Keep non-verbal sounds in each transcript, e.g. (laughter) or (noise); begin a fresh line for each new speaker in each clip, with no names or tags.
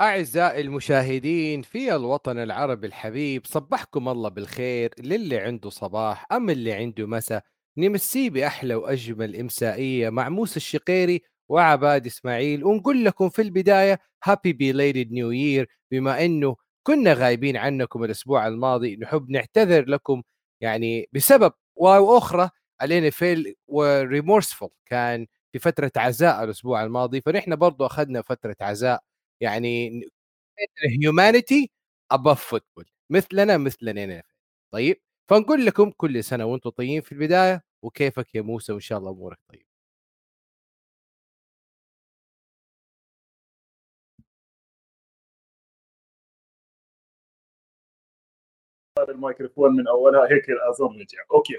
أعزائي المشاهدين في الوطن العربي الحبيب صبحكم الله بالخير للي عنده صباح أما اللي عنده مساء. نمسيه بأحلى وأجمل إمسائية مع موسى الشقيري وعباد إسماعيل ونقول لكم في البداية happy belated new year بما أنه كنا غايبين عنكم الأسبوع الماضي نحب نعتذر لكم يعني بسبب واو أخرى علينا feel remorseful كان في فترة عزاء الأسبوع الماضي فنحن برضو أخذنا فترة عزاء. يعني ال humanity above football مثلنا مثل طيب فنقول لكم كل سنة وأنتم طيبين في البداية وكيفك يا موسى وإن شاء الله أمورك طيب
الميكروفون من أولها هيك أظن رجع أوكي.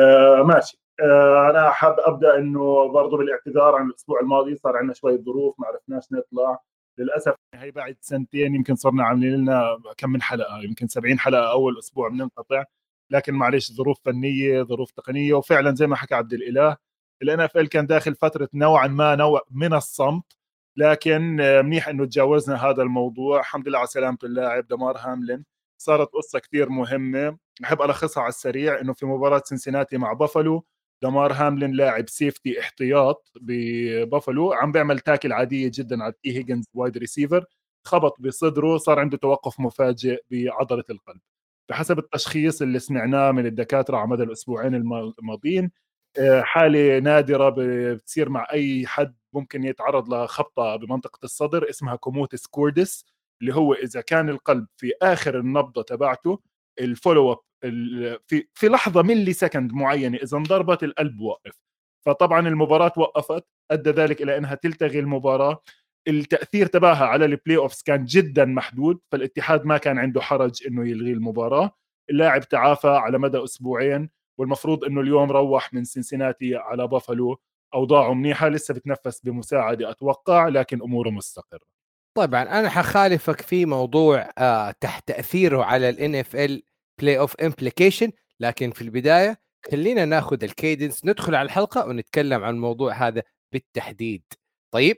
آه ماشي. آه أنا حاب أبدأ إنه برضه بالإعتذار عن الأسبوع الماضي صار عندنا شوية ظروف ما عرفناش نطلع. للأسف هي بعد سنتين يمكن صرنا عاملين لنا كم من حلقة يمكن 70 حلقة أول أسبوع بننقطع. لكن معلش ظروف فنية ظروف تقنية وفعلا زي ما حكى عبد الإله الان اف ال كان داخل فترة نوعا ما نوع من الصمت. لكن منيح إنه تجاوزنا هذا الموضوع. الحمد لله على سلامة اللاعب دمار هاملين. صارت قصة كثير مهمة. بحب ألخصها على السريع إنه في مباراة سنسناتي مع بافلو دمار هاملين لاعب safety احتياط ببافلو. عم بيعمل tackle عادية جدا على تي هيجنز wide receiver خبط بصدره صار عنده توقف مفاجئ بعضلة القلب. بحسب التشخيص اللي سمعناه من الدكاترة على مدى الأسبوعين الماضيين آه، حالة نادرة بتصير مع أي حد ممكن يتعرض لخبطة بمنطقة الصدر اسمها commotio cordis اللي هو إذا كان القلب في آخر النبضة تبعته ال follow up في في لحظة millisecond معينة إذا انضربت القلب وقف فطبعا المباراة وقفت أدى ذلك إلى إنها تلتغي المباراة. التأثير تبعها على ال playoffs كان جدا محدود فالاتحاد ما كان عنده حرج إنه يلغي المباراة. اللاعب تعافى على مدى أسبوعين والمفروض إنه اليوم روح من سنسناتي على بافلو. أوضاعه منيحة لسه بتنفس بمساعدة أتوقع لكن أموره مستقرة.
طبعا أنا حخالفك في موضوع آه تحت تأثيره على ال NFL playoff implication لكن في البداية خلينا ناخذ ال cadence ندخل على الحلقة ونتكلم عن الموضوع هذا بالتحديد. طيب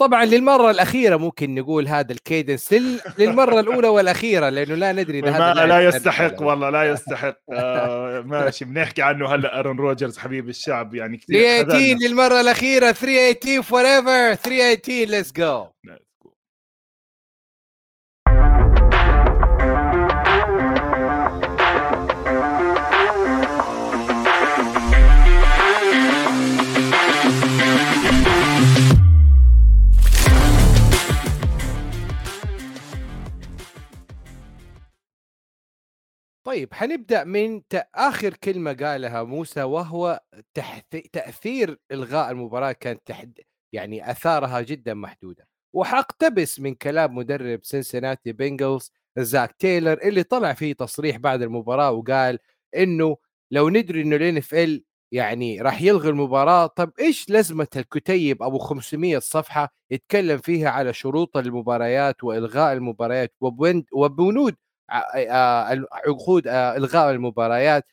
طبعا للمرة الأخيرة ممكن نقول هذا ال cadence للمرة الأولى والأخيرة لأنه لا ندري
إذا هذا لا يستحق والله لا يستحق. (laughs) آه ماشي بنحكي عنه هلأ أرون روجرز حبيب الشعب يعني
كثير 318 للمرة الأخيرة 318 فور ايفر 318 ليتس جو طيب حنبدأ من آخر كلمة قالها موسى وهو. تأثير إلغاء المباراة كانت تحد... يعني آثارها جدا محدودة وحاقتبس من كلام مدرب سنسناتي بنجلز زاك تايلر اللي طلع فيه تصريح بعد المباراة وقال إنه لو ندري إنه ال NFL يعني راح يلغي المباراة طب إيش لازمة الكتيب أبو 500 صفحة يتكلم فيها على شروط المباريات وإلغاء المباريات وبنود عقود إلغاء المباريات.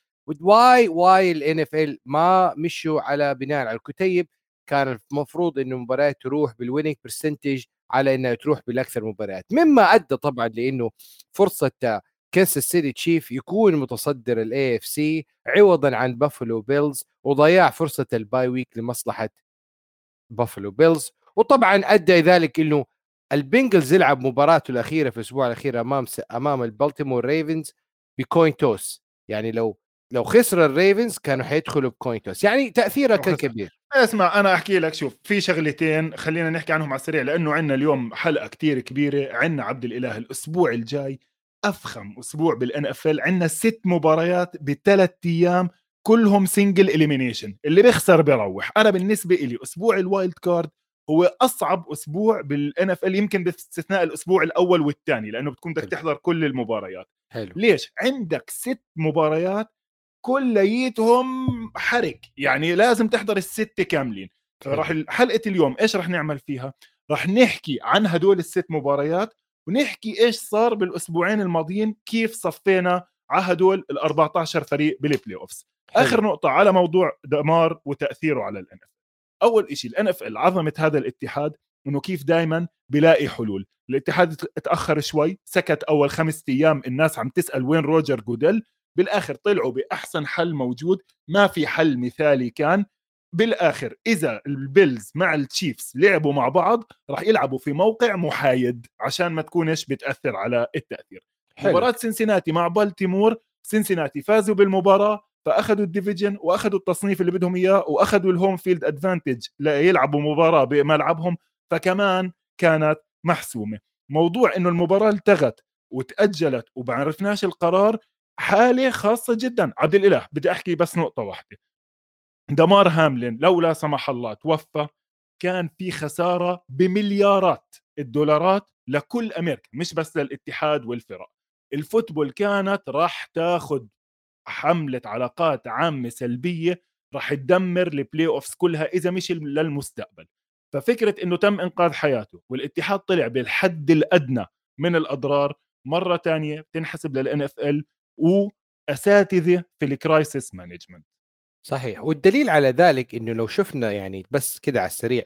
why why ال NFL ما مشوا على بناء على الكتيب. كان المفروض انه المباريات تروح بال winning percentage على إنها تروح بالأكثر مباريات. مما أدى طبعا لإنه فرصة كنساس سيتي تشيف يكون متصدر ال AFC عوضا عن بافلو بيلز وضياع فرصة ال bye week لمصلحة بافلو بيلز وطبعا أدى ذلك إنه البنجلز يلعب مباراته الأخيرة في الأسبوع الأخير أمام س... أمام البلتيمور ريفنز ب coin toss. يعني لو لو خسر الريفنز كانوا حيدخلوا ب coin toss. يعني تأثيره كان كبير.
اسمع أنا أحكي لك شوف في شغلتين خلينا نحكي عنهم على السريع لأنه عندنا اليوم حلقة كتير كبيرة عندنا عبد الإله الأسبوع الجاي أفخم أسبوع بال NFL عندنا ست مباريات بثلاث أيام كلهم single elimination اللي بيخسر بيروح. أنا بالنسبة لي أسبوع ال wild card هو أصعب أسبوع بال NFL يمكن باستثناء الأسبوع الأول والثاني لأنه بتكون بدك تحضر كل المباريات.
حلو.
ليش؟ عندك ست مباريات كليتهم حرق يعني لازم تحضر الستة كاملين. فراح حلقة اليوم إيش راح نعمل فيها؟ راح نحكي عن هدول الست مباريات ونحكي إيش صار بالأسبوعين الماضيين كيف صفينا على هدول ال 14 فريق بال playoffs آخر نقطة على موضوع دامار وتأثيره على ال NF أول شيء ال NFL عظمة هذا الاتحاد إنه كيف دائما بلاقي حلول. الاتحاد تأخر شوي سكت أول خمسة أيام الناس عم تسأل وين روجر جوديل بالآخر طلعوا بأحسن حل موجود ما في حل مثالي كان. بالآخر إذا البيلز مع التشيفز لعبوا مع بعض راح يلعبوا في موقع محايد عشان ما تكونش بتأثر على التأثير. حلو. مباراة سنسناتي مع بالتيمور سنسناتي فازوا بالمباراة فأخذوا ال division وأخذوا التصنيف اللي بدهم إياه وأخذوا ال home field advantage ليلعبوا مباراة بملعبهم فكمان كانت محسومة. موضوع إنه المباراة التغت وتأجلت وبعرفناش القرار حالة خاصة جدا. عبد الإله بدي أحكي بس نقطة واحدة. دمار هاملين لو لا سمح الله توفى كان في خسارة بمليارات الدولارات لكل أمريكا مش بس للاتحاد والفرق. الفوتبول كانت راح تاخذ حملة علاقات عامة سلبية راح تدمر ال playoffs كلها إذا مش للمستقبل. ففكرة إنه تم إنقاذ حياته والاتحاد طلع بالحد الأدنى من الأضرار مرة ثانية بتنحسب لل NFL وأساتذة في ال crisis management
صحيح. والدليل على ذلك إنه لو شفنا يعني بس كده على السريع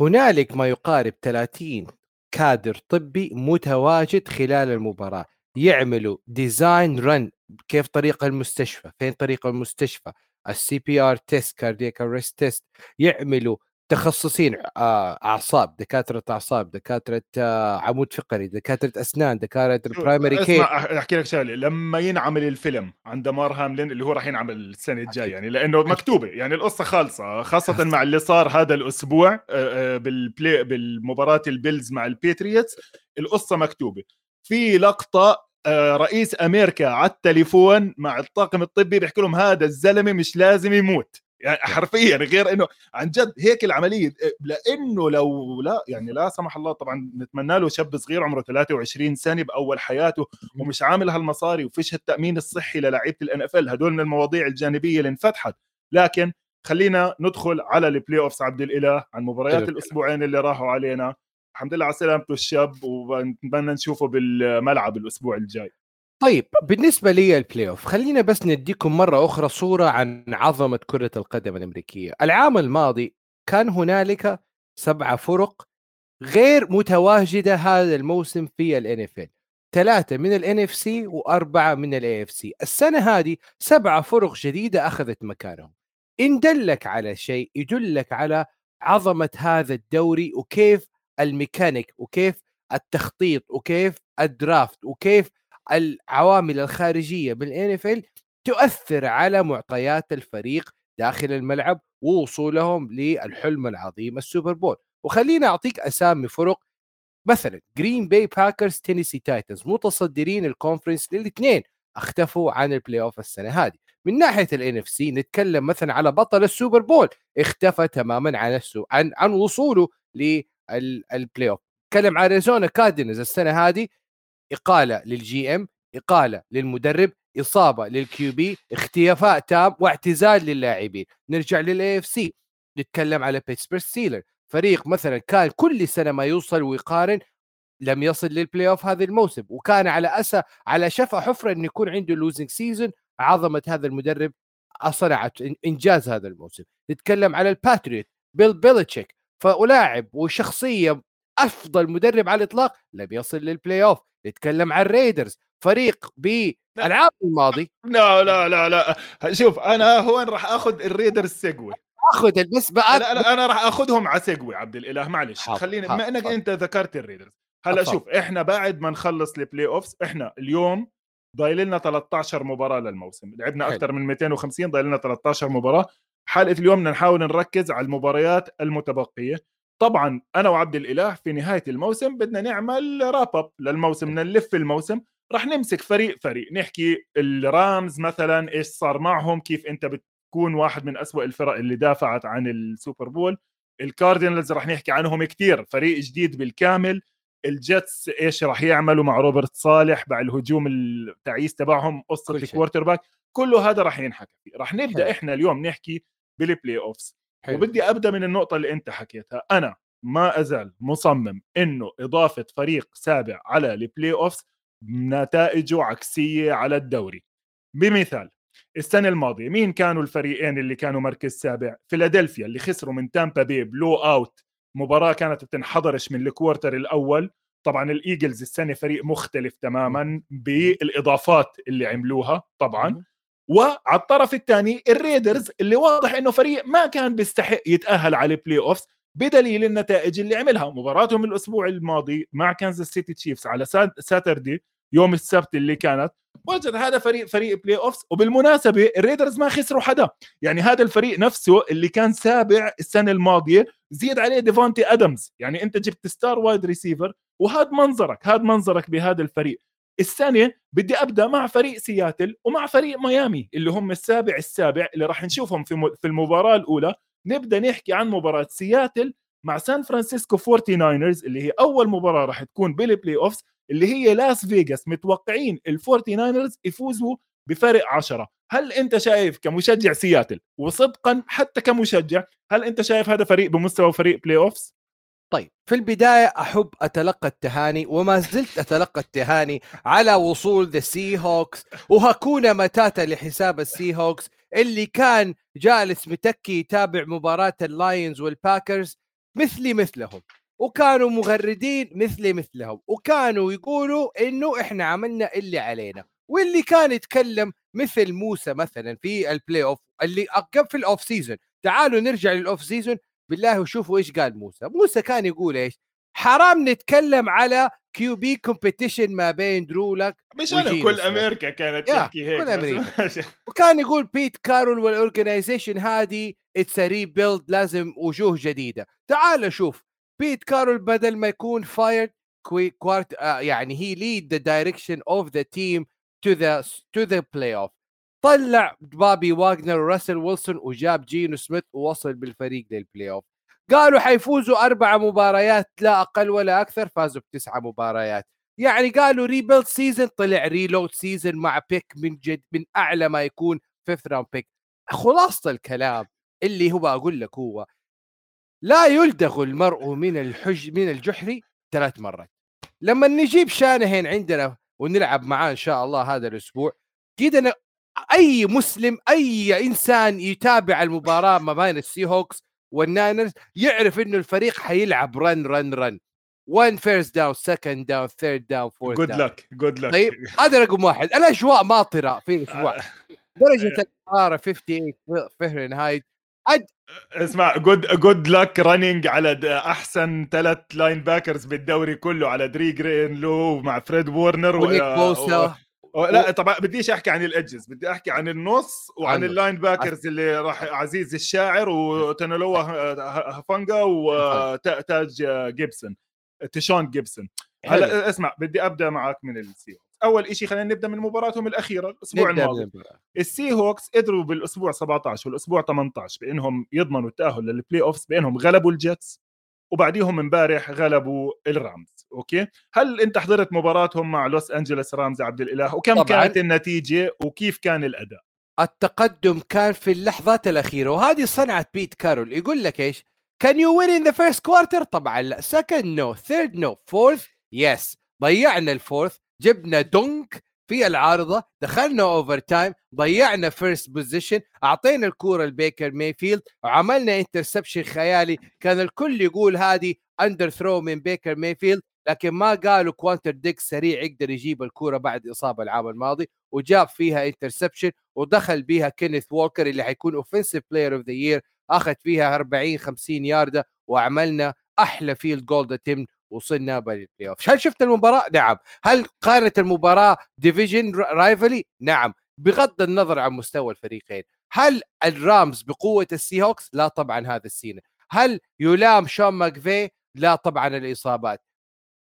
هنالك ما يقارب 30 كادر طبي متواجد خلال المباراة. يعملوا design run كيف طريق المستشفى فين طريق المستشفى؟ ال CPR test cardiac arrest test يعملوا تخصصين آه، أعصاب دكاترة أعصاب دكاترة آه، عمود فقري دكاترة أسنان دكاترة ال
primary care أحكي لك شغله لما ينعمل الفيلم عند دامار هاملين اللي هو راح ينعمل السنة الجاية يعني لأنه مكتوبة يعني القصة خالصة خاصة مع اللي صار هذا الأسبوع آه، بال play بالمباراة البيلز مع الباتريتس القصة مكتوبة. في لقطة رئيس أمريكا على التليفون مع الطاقم الطبي بيحكي لهم هذا الزلمة مش لازم يموت. يعني حرفيا غير إنه عن جد هيك العملية لإنه لو لا يعني لا سمح الله طبعا نتمنى له شاب صغير عمره 23 سنة بأول حياته ومش عامل هالمصاري وفيش التأمين الصحي للاعيبة ال NFL هدول من المواضيع الجانبية اللي انفتحت. لكن خلينا ندخل على ال playoffs عبد الإله عن مباريات الأسبوعين اللي راحوا علينا. الحمد لله على سلامته الشاب ونتمنى نشوفه بالملعب الأسبوع الجاي.
طيب بالنسبة لي ال playoff خلينا بس نديكم مرة أخرى صورة عن عظمة كرة القدم الأمريكية. العام الماضي كان هنالك سبعة فرق غير متواجدة هذا الموسم في ال NFL ثلاثة من ال NFC وأربعة من ال AFC السنة هذه سبعة فرق جديدة أخذت مكانهم. إن دلك على شيء يدلك على عظمة هذا الدوري وكيف الميكانيك وكيف التخطيط وكيف ال draft وكيف العوامل الخارجية بال NF تؤثر على معطيات الفريق داخل الملعب ووصولهم للحلم العظيم ال Super Bowl. وخلينا أعطيك أسامي فرق مثلا جرين باي باكرز تينيسي تايتنز متصدرين ال conference للاثنين اختفوا عن ال playoff السنة هذه. من ناحية ال NFC نتكلم مثلا على بطل ال Super Bowl اختفى تماما عن عن عن وصوله لل playoff نتكلم عن أريزونا كاردينز السنة هذه إقالة لل GM إقالة للمدرب إصابة لل QB اختفاء تام واعتزال للاعبين. نرجع لل AFC نتكلم على بيتسبرغ سيلر فريق مثلا كان كل سنة ما يوصل ويقارن لم يصل لل playoff هذا الموسم وكان على اسى على شفا حفرة إنه يكون عنده losing season عظمة هذا المدرب صنعت إنجاز هذا الموسم. نتكلم على الباتريوت بيل بيلتشيك فلاعب وشخصية أفضل مدرب على الإطلاق لم يصل لل playoff نتكلم عن ال Raiders فريق بالعام الماضي.
لا لا لا لا. شوف أنا هون راح آخذ ال Raiders
segue آخذ
بقى لا, لا أنا راح آخذهم على segue عبد الإله معلش. خليني بما إنك أنت ذكرت ال Raiders هلأ شوف إحنا بعد ما نخلص ال playoffs إحنا اليوم ضايل لنا 13 مباراة للموسم. لعبنا أكثر من 250 ضايل لنا 13 مباراة. حلقة اليوم بدنا نحاول نركز على المباريات المتبقية. طبعا أنا وعبد الإله في نهاية الموسم بدنا نعمل wrap up للموسم بدنا نلف الموسم. راح نمسك فريق فريق نحكي ال Rams مثلا إيش صار معهم كيف أنت بتكون واحد من أسوأ الفرق اللي دافعت عن ال Super Bowl. ال Cardinals راح نحكي عنهم كثير فريق جديد بالكامل. ال Jets إيش راح يعملوا مع روبرت صالح مع الهجوم التعيس تبعهم قصه ال quarterback كله هذا راح ينحكى فيه. راح نبدأ إحنا اليوم نحكي بال playoffs. وبدي أبدأ من النقطة اللي أنت حكيتها. أنا ما أزال مصمم إنه إضافة فريق سابع على ال playoffs نتائجه عكسية على الدوري. بمثال السنة الماضية مين كانوا الفريقين اللي كانوا مركز سابع؟ فيلادلفيا اللي خسروا من تامبا بي blowout مباراة كانت بتنحضرش من ال quarter الأول. طبعا ال Eagles السنة فريق مختلف تماما بالإضافات اللي عملوها طبعا. وعلى الطرف الثاني ال Raiders اللي واضح إنه فريق ما كان بيستحق يتأهل على ال playoffs بدليل النتائج اللي عملها. مباراتهم الأسبوع الماضي مع كانزاس سيتي Chiefs على Saturday يوم السبت اللي كانت وجد هذا فريق فريق playoffs وبالمناسبة ال Raiders ما خسروا حدا. يعني هذا الفريق نفسه اللي كان سابع السنة الماضية زيد عليه Davante Adams يعني أنت جبت star wide receiver وهذا منظرك هذا منظرك بهذا الفريق. السنة بدي أبدأ مع فريق سياتل ومع فريق ميامي اللي هم السابع السابع اللي راح نشوفهم في في المباراة الأولى. نبدأ نحكي عن مباراة سياتل مع سان فرانسيسكو 49ers اللي هي أول مباراة راح تكون بال playoffs اللي هي لاس فيغاس متوقعين ال 49ers يفوزوا بفرق 10 هل أنت شايف كمشجع سياتل وصدقا حتى كمشجع هل أنت شايف هذا فريق بمستوى فريق playoffs
طيب في البداية أحب أتلقى التهاني وما زلت أتلقى التهاني على وصول the Seahawks وهكونا متاتا لحساب ال Seahawks اللي كان جالس متكي يتابع مباراة ال Lions وال Packers مثلي مثلهم وكانوا مغردين مثلي مثلهم وكانوا يقولوا إنه إحنا عملنا اللي علينا واللي كان يتكلم مثل موسى مثلا في ال playoff اللي في ال off season تعالوا نرجع لل off season بالله وشوفوا إيش قال موسى. موسى كان يقول إيش؟ حرام نتكلم على QB competition ما بين Drew Lock
مش أنا كل أمريكا كانت تحكي هيك كل
أمريكا. (laughs) وكان يقول بيت كارول وال organization هذه it's rebuild لازم وجوه جديدة. تعال شوف بيت كارول بدل ما يكون quart آه يعني هي lead the direction of the team to the to the playoff طلع Bobby Wagner و Russell Wilson وجاب Geno Smith ووصل بالفريق لل playoff قالوا حيفوزوا أربع مباريات لا أقل ولا أكثر فازوا بتسعة مباريات. يعني قالوا rebuild season طلع reload season مع pick من جد من أعلى ما يكون fifth round pick خلاصة الكلام اللي هو أقول لك هو لا يلدغ المرء من الحج من الجحر ثلاث مرات. لما نجيب Shanahan عندنا ونلعب معاه إن شاء الله هذا الأسبوع كده أي مسلم أي إنسان يتابع المباراة ما بين ال Seahawks وال Niners يعرف إنه الفريق حيلعب run run run 1 first down second down third down fourth
good luck good luck
طيب هذا رقم واحد. الأجواء ماطره في الأسبوع آه. درجة الحرارة 58 فهرنهايت
أد... اسمع good good luck running على أحسن ثلاث linebackers بالدوري كله على Dre Greenlaw مع Fred Warner
و Nick Bosa.
لا طبعا بديش أحكي عن ال edges بدي أحكي عن النص وعن ال linebackers اللي راح عزيز الشاعر و Talanoa Hufanga و Taj Gibson Tashaun Gibson. هلا اسمع بدي أبدأ معك من ال Sea أول شيء خلينا نبدأ من مباراتهم الأخيرة الأسبوع الماضي. ال Seahawks قدروا بالأسبوع 17 والأسبوع 18 بأنهم يضمنوا التأهل لل playoffs بأنهم غلبوا ال Jets وبعديهم امبارح غلبوا ال Rams okay؟ هل أنت حضرت مباراتهم مع لوس انجلوس Rams عبد الإله؟ وكم طبعاً. كانت النتيجة؟ وكيف كان الأداء؟
التقدم كان في اللحظات الأخيرة وهذه صنعت بيت كارول. يقول لك إيش؟ كان you win in the first quarter طبعا لا. second no third no fourth yes ضيعنا ال fourth جبنا doink في العارضة دخلنا overtime ضيعنا first possession أعطينا الكورة ل Baker Mayfield وعملنا interception خيالي. كان الكل يقول هذه under throw من Baker Mayfield لكن ما قالوا Quandre Diggs سريع يقدر يجيب الكورة بعد إصابة العام الماضي وجاب فيها interception ودخل بيها Kenneth Walker اللي حيكون offensive player of the year أخذ فيها 40 50 يارده وعملنا أحلى field goal team وصلنا بال playoff هل شفت المباراة؟ نعم. هل قارنت المباراة division rivalry نعم. بغض النظر عن مستوى الفريقين هل الرامز بقوة السي هوكس لا طبعا هذا السنة هل يلام شون ماكفي؟ لا طبعا الإصابات.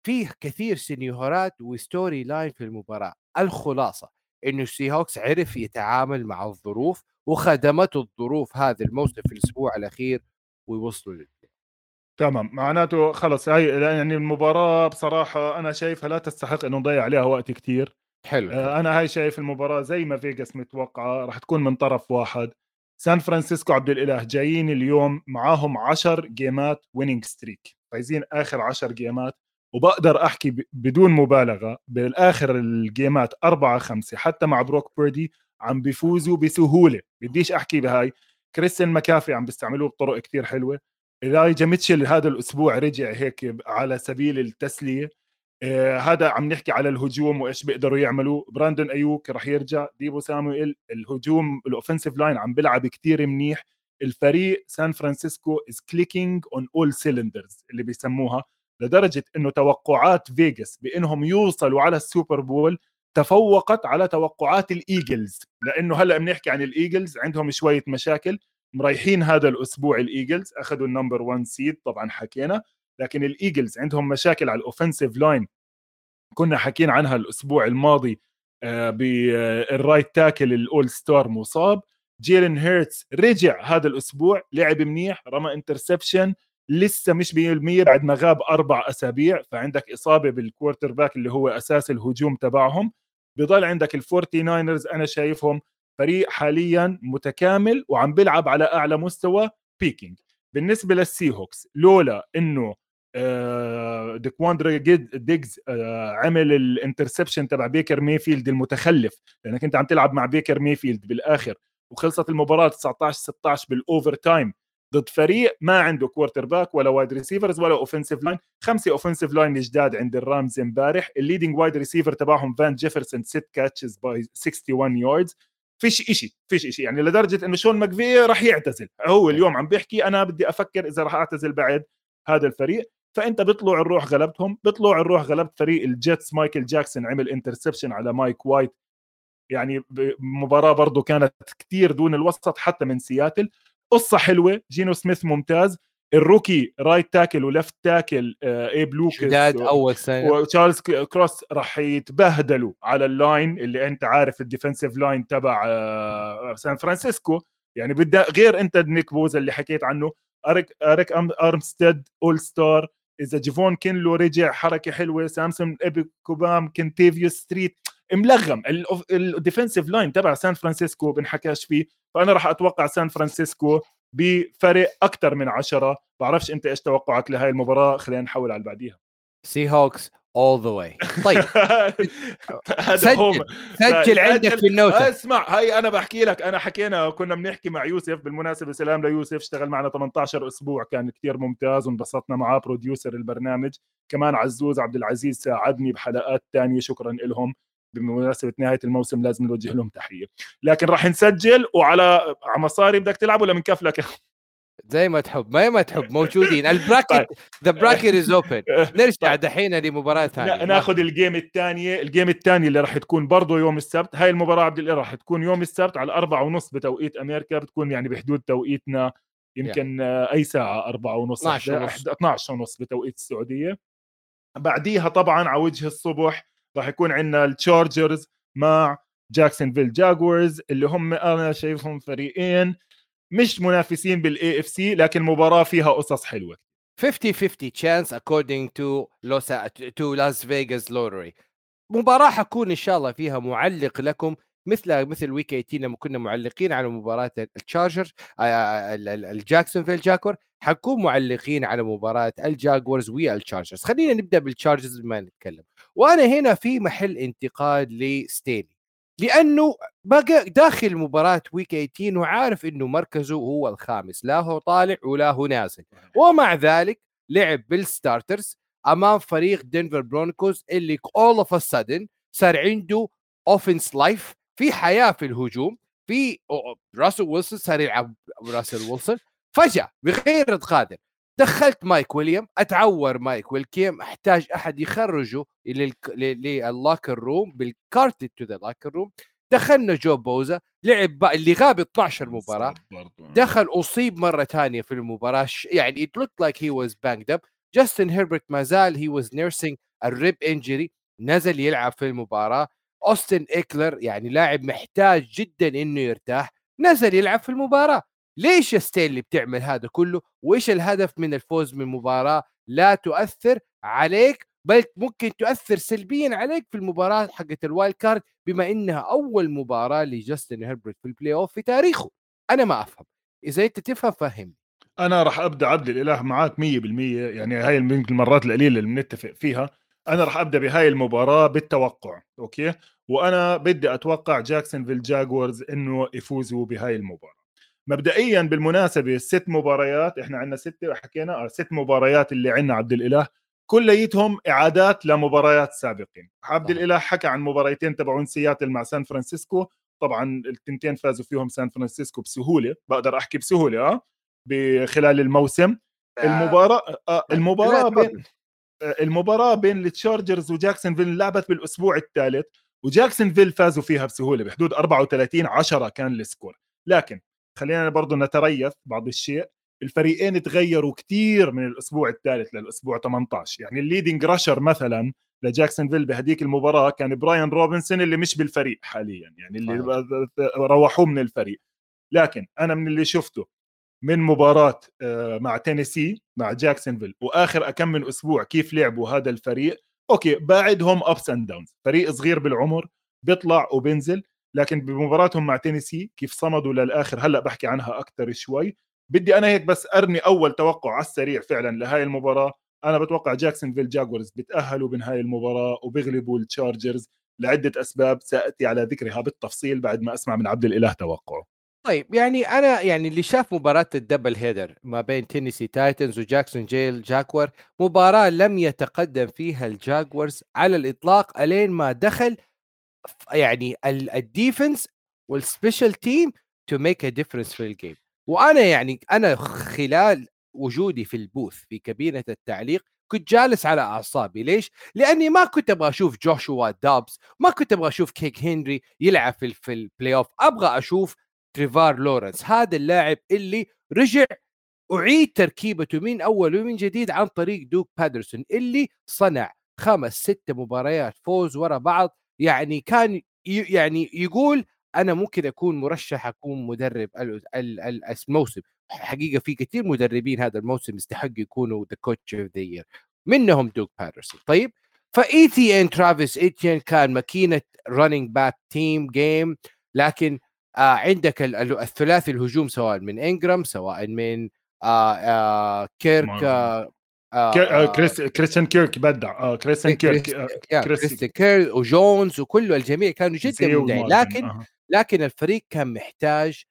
فيه كثير سيناريوهات و storyline في المباراة. الخلاصة إنه السي هوكس عرف يتعامل مع الظروف وخدمته الظروف هذا الموسم في الأسبوع الأخير ويوصلوا
تمام معناته خلص هاي يعني المباراة بصراحة أنا شايفها لا تستحق إنه نضيع عليها وقت كتير.
حلو
آه أنا هاي شايف المباراة زي ما فيجاس متوقعة راح تكون من طرف واحد. سان فرانسيسكو عبد الإله جايين اليوم معاهم 10 جيمات winning streak فايزين آخر 10 جيمات وبقدر أحكي بدون مبالغة بالآخر الجيمات 4 5 حتى مع بروك بيردي عم بيفوزوا بسهولة. بديش أحكي بهاي. كريستيان ماكافري عم بيستعملوه بطرق كتير حلوة. إلايجا ميتشل هذا الأسبوع رجع هيك على سبيل التسلية. آه هذا عم نحكي على الهجوم وإيش بيقدروا يعملوا. براندون أيوك رح يرجع. ديبو سامويل الهجوم ال offensive line عم بيلعب كتير منيح. الفريق سان فرانسيسكو is clicking on all cylinders اللي بيسموها. لدرجة إنه توقعات فيغاس بإنهم يوصلوا على السوبر بول تفوقت على توقعات الإيجلز. لأنه هلأ بنحكي عن الإيجلز عندهم شوية مشاكل. مريحين هذا الأسبوع الإيجلز أخذوا ال number 1 seed طبعا حكينا. لكن الإيجلز عندهم مشاكل على ال offensive line كنا حكين عنها الأسبوع الماضي آه، بال right tackle ال all star مصاب. جيلن هيرتس رجع هذا الأسبوع لعب منيح رمى interception لسه مش 100% بعد ما غاب أربع أسابيع. فعندك إصابة بال quarterback اللي هو أساس الهجوم تبعهم. بضل عندك الفورتي ناينرز أنا شايفهم فريق حاليا متكامل وعم بيلعب على أعلى مستوى peaking بالنسبة للسي هوكس لولا إنه آه ديكواندري ديجز آه عمل ال interception تبع بيكر ميفيلد المتخلف لأنك أنت عم تلعب مع بيكر ميفيلد بالآخر وخلصت المباراة 19 16 بال overtime ضد فريق ما عنده quarterback ولا wide receivers ولا offensive line خمسة offensive line جداد عند الرامز امبارح. ال leading wide receiver تبعهم فان جيفرسون ست catches by 61 yards فيش شيء فيش شيء يعني لدرجة إنه شون ماكفي راح يعتزل. هو اليوم عم بيحكي أنا بدي أفكر إذا راح أعتزل بعد هذا الفريق. فأنت بيطلع الروح غلبتهم بيطلع الروح غلبت فريق الجيتس مايكل جاكسون عمل interception على مايك وايت. يعني مباراة برضه كانت كثير دون الوسط حتى من سياتل. قصة حلوة جينو سميث ممتاز. ال rookie right tackle و left tackle إيب لوكاس
شداد أول سنه
وتشارلز كروس راح يتبهدلوا على اللاين اللي أنت عارف ال defensive line تبع آه، سان فرانسيسكو. يعني بدها غير أنت نيك بوزا اللي حكيت عنه. أريك أريك أرمستيد all star إذا جيفون كينلو رجع حركة حلوة سامسون إيبوكام كنتيفيوس ستريت ملغم. ال defensive line تبع سان فرانسيسكو بنحكاش فيه. فأنا راح أتوقع سان فرانسيسكو بفرق أكثر من عشرة. بعرفش أنت إيش توقعك لهي المباراة خلينا نحول على اللي بعديها.
سي هوكس all the way. طيب. (laughs) سجل. سجل عندك في النوتة.
اسمع هاي أنا بحكي لك أنا حكينا كنا بنحكي مع يوسف بالمناسبة سلام ليوسف اشتغل معنا 18 أسبوع كان كثير ممتاز وانبسطنا معاه producer البرنامج. كمان عزوز عبد العزيز ساعدني بحلقات ثانية شكرا لهم. بمناسبة نهاية الموسم لازم نوجه لهم تحية. لكن راح نسجل وعلى مصاري بدك تلعب ولا بنكفلك
زي ما تحب ما ما تحب موجودين. ال bracket the bracket is open نرجع دحين لمباراة ثانية.
ناخذ ال game الثانية ال game الثانية اللي راح تكون برضه يوم السبت. هاي المباراة عبد الله راح تكون يوم السبت على أربعة ونص بتوقيت أمريكا. بتكون يعني بحدود توقيتنا يمكن yeah. أي ساعة أربعة ونص.
12
ونص. 12 ونص بتوقيت السعودية. بعديها طبعا على وجه الصبح راح يكون عندنا التشارجرز مع جاكسونفيل جاكوارز اللي هم أنا شايفهم فريقين مش منافسين بال AFC لكن مباراة فيها قصص حلوة.
50 50 chance according to Los to Las Vegas Lottery. مباراة حكون إن شاء الله فيها معلق لكم مثل مثل week 18 لما كنا معلقين على مباراة التشارجر الجاكسونفيل جاكور حنكون معلقين على مباراة الجاكوارز والتشارجرز خلينا نبدأ بالتشارجرز بما نتكلم. وأنا هنا في محل انتقاد لستيلي لأنه بقى داخل مباراة week 18 وعارف إنه مركزه هو الخامس. لا هو طالع ولا هو نازل. ومع ذلك لعب بال starters أمام فريق دنفر برونكوز اللي all of a sudden صار عنده offense life في حياة في الهجوم في راسل ويلسون صار يلعب راسل ويلسون فجأة بغير قادر دخلت مايك ويليام أتعور مايك ويليام أحتاج أحد يخرجه لل locker room بال cart to the locker room دخلنا جوي بوزا لعب اللي غاب 12 مباراة دخل أصيب مرة ثانية في المباراة يعني it look like he was banged up جاستن هيربرت ما زال he was nursing ال rib injury نزل يلعب في المباراة. اوستن ايكلر يعني لاعب محتاج جدا إنه يرتاح نزل يلعب في المباراة. ليش يا ستينلي بتعمل هذا كله؟ وإيش الهدف من الفوز من مباراه لا تؤثر عليك بل ممكن تؤثر سلبيا عليك في المباراة حقت ال wild card بما إنها أول مباراة لجاستن هيربرت في ال playoff في تاريخه. أنا ما أفهم. إذا أنت تفهم فهمني.
أنا راح أبدأ عبد الإله معك 100% يعني هاي يمكن المرات القليلة اللي بنتفق فيها. أنا راح أبدأ بهاي المباراة بالتوقع okay؟ وأنا بدي أتوقع جاكسون فيل جاكورز إنه يفوزوا بهاي المباراة. مبدئيا بالمناسبة ست مباريات إحنا عندنا ستة وحكينا آه ست مباريات اللي عندنا عبد الإله كليتهم إعادات لمباريات سابقين. عبد الإله حكى عن مباريتين تبعون سياتل مع سان فرانسيسكو طبعا التنتين فازوا فيهم سان فرانسيسكو بسهولة بقدر أحكي بسهولة آه بخلال الموسم. المباراة آه المباراة بين المباراة بين التشارجرز وجاكسون فيل لعبت بالأسبوع الثالث وجاكسون فيل فازوا فيها بسهولة بحدود 34 10 كان ال score. لكن خلينا برضه نتريث بعض الشيء الفريقين تغيروا كثير من الأسبوع الثالث للأسبوع 18 يعني ال leading rusher مثلا لجاكسون فيل بهديك المباراة كان براين روبنسون اللي مش بالفريق حاليا يعني اللي روحوه من الفريق. لكن أنا من اللي شفته من مباراة آه، مع تينيسي مع جاكسونفيل وآخر كم من أسبوع كيف لعبوا هذا الفريق. okay بعدهم ups and downs فريق صغير بالعمر بيطلع وبينزل لكن بمباراتهم مع تينيسي كيف صمدوا للآخر هلأ بحكي عنها أكثر شوي. بدي أنا هيك بس ارمي أول توقع على السريع فعلا لهاي المباراة. أنا بتوقع جاكسونفيل جاكورز بتأهلوا بنهاية المباراة وبيغلبوا التشارجرز لعدة أسباب ساتي على ذكرها بالتفصيل بعد ما أسمع من عبد الإله توقعه.
طيب يعني أنا يعني اللي شاف مباراة ال double header ما بين تينيسي تايتنز وجاكسون فيل جاكور مباراة لم يتقدم فيها الجاكورز على الإطلاق ألين ما دخل يعني ال defense وال special team to make a difference في ال game وأنا يعني أنا خلال وجودي في ال booth في كابينة التعليق كنت جالس على أعصابي. ليش؟ لأني ما كنت أبغى أشوف جوشوا دابس ما كنت أبغى أشوف ديريك هنري يلعب في ال playoff أبغى أشوف تريفار لورنس. هذا اللاعب اللي رجع أعيد تركيبته من اول ومن جديد عن طريق دوغ بيدرسون اللي صنع خمس ست مباريات فوز ورا بعض. يعني كان يعني يقول أنا ممكن أكون مرشح أكون مدرب الموسم. حقيقة في كثير مدربين هذا الموسم يستحقوا يكونوا the coach of the منهم دوغ بيترسون طيب فاي تي ان ترافيس إيتيان كان ماكينة running back team game لكن آه عندك الثلاثي الهجوم سواء من إنجرام سواء من آه آه كيرك آه
آه, آه، كريس كريستيان كيرك بدع كريستيان كيرك
كريستيان كيرك وجونز وكل الجميع كانوا جدا مبدعين لكن آه. لكن الفريق كان محتاج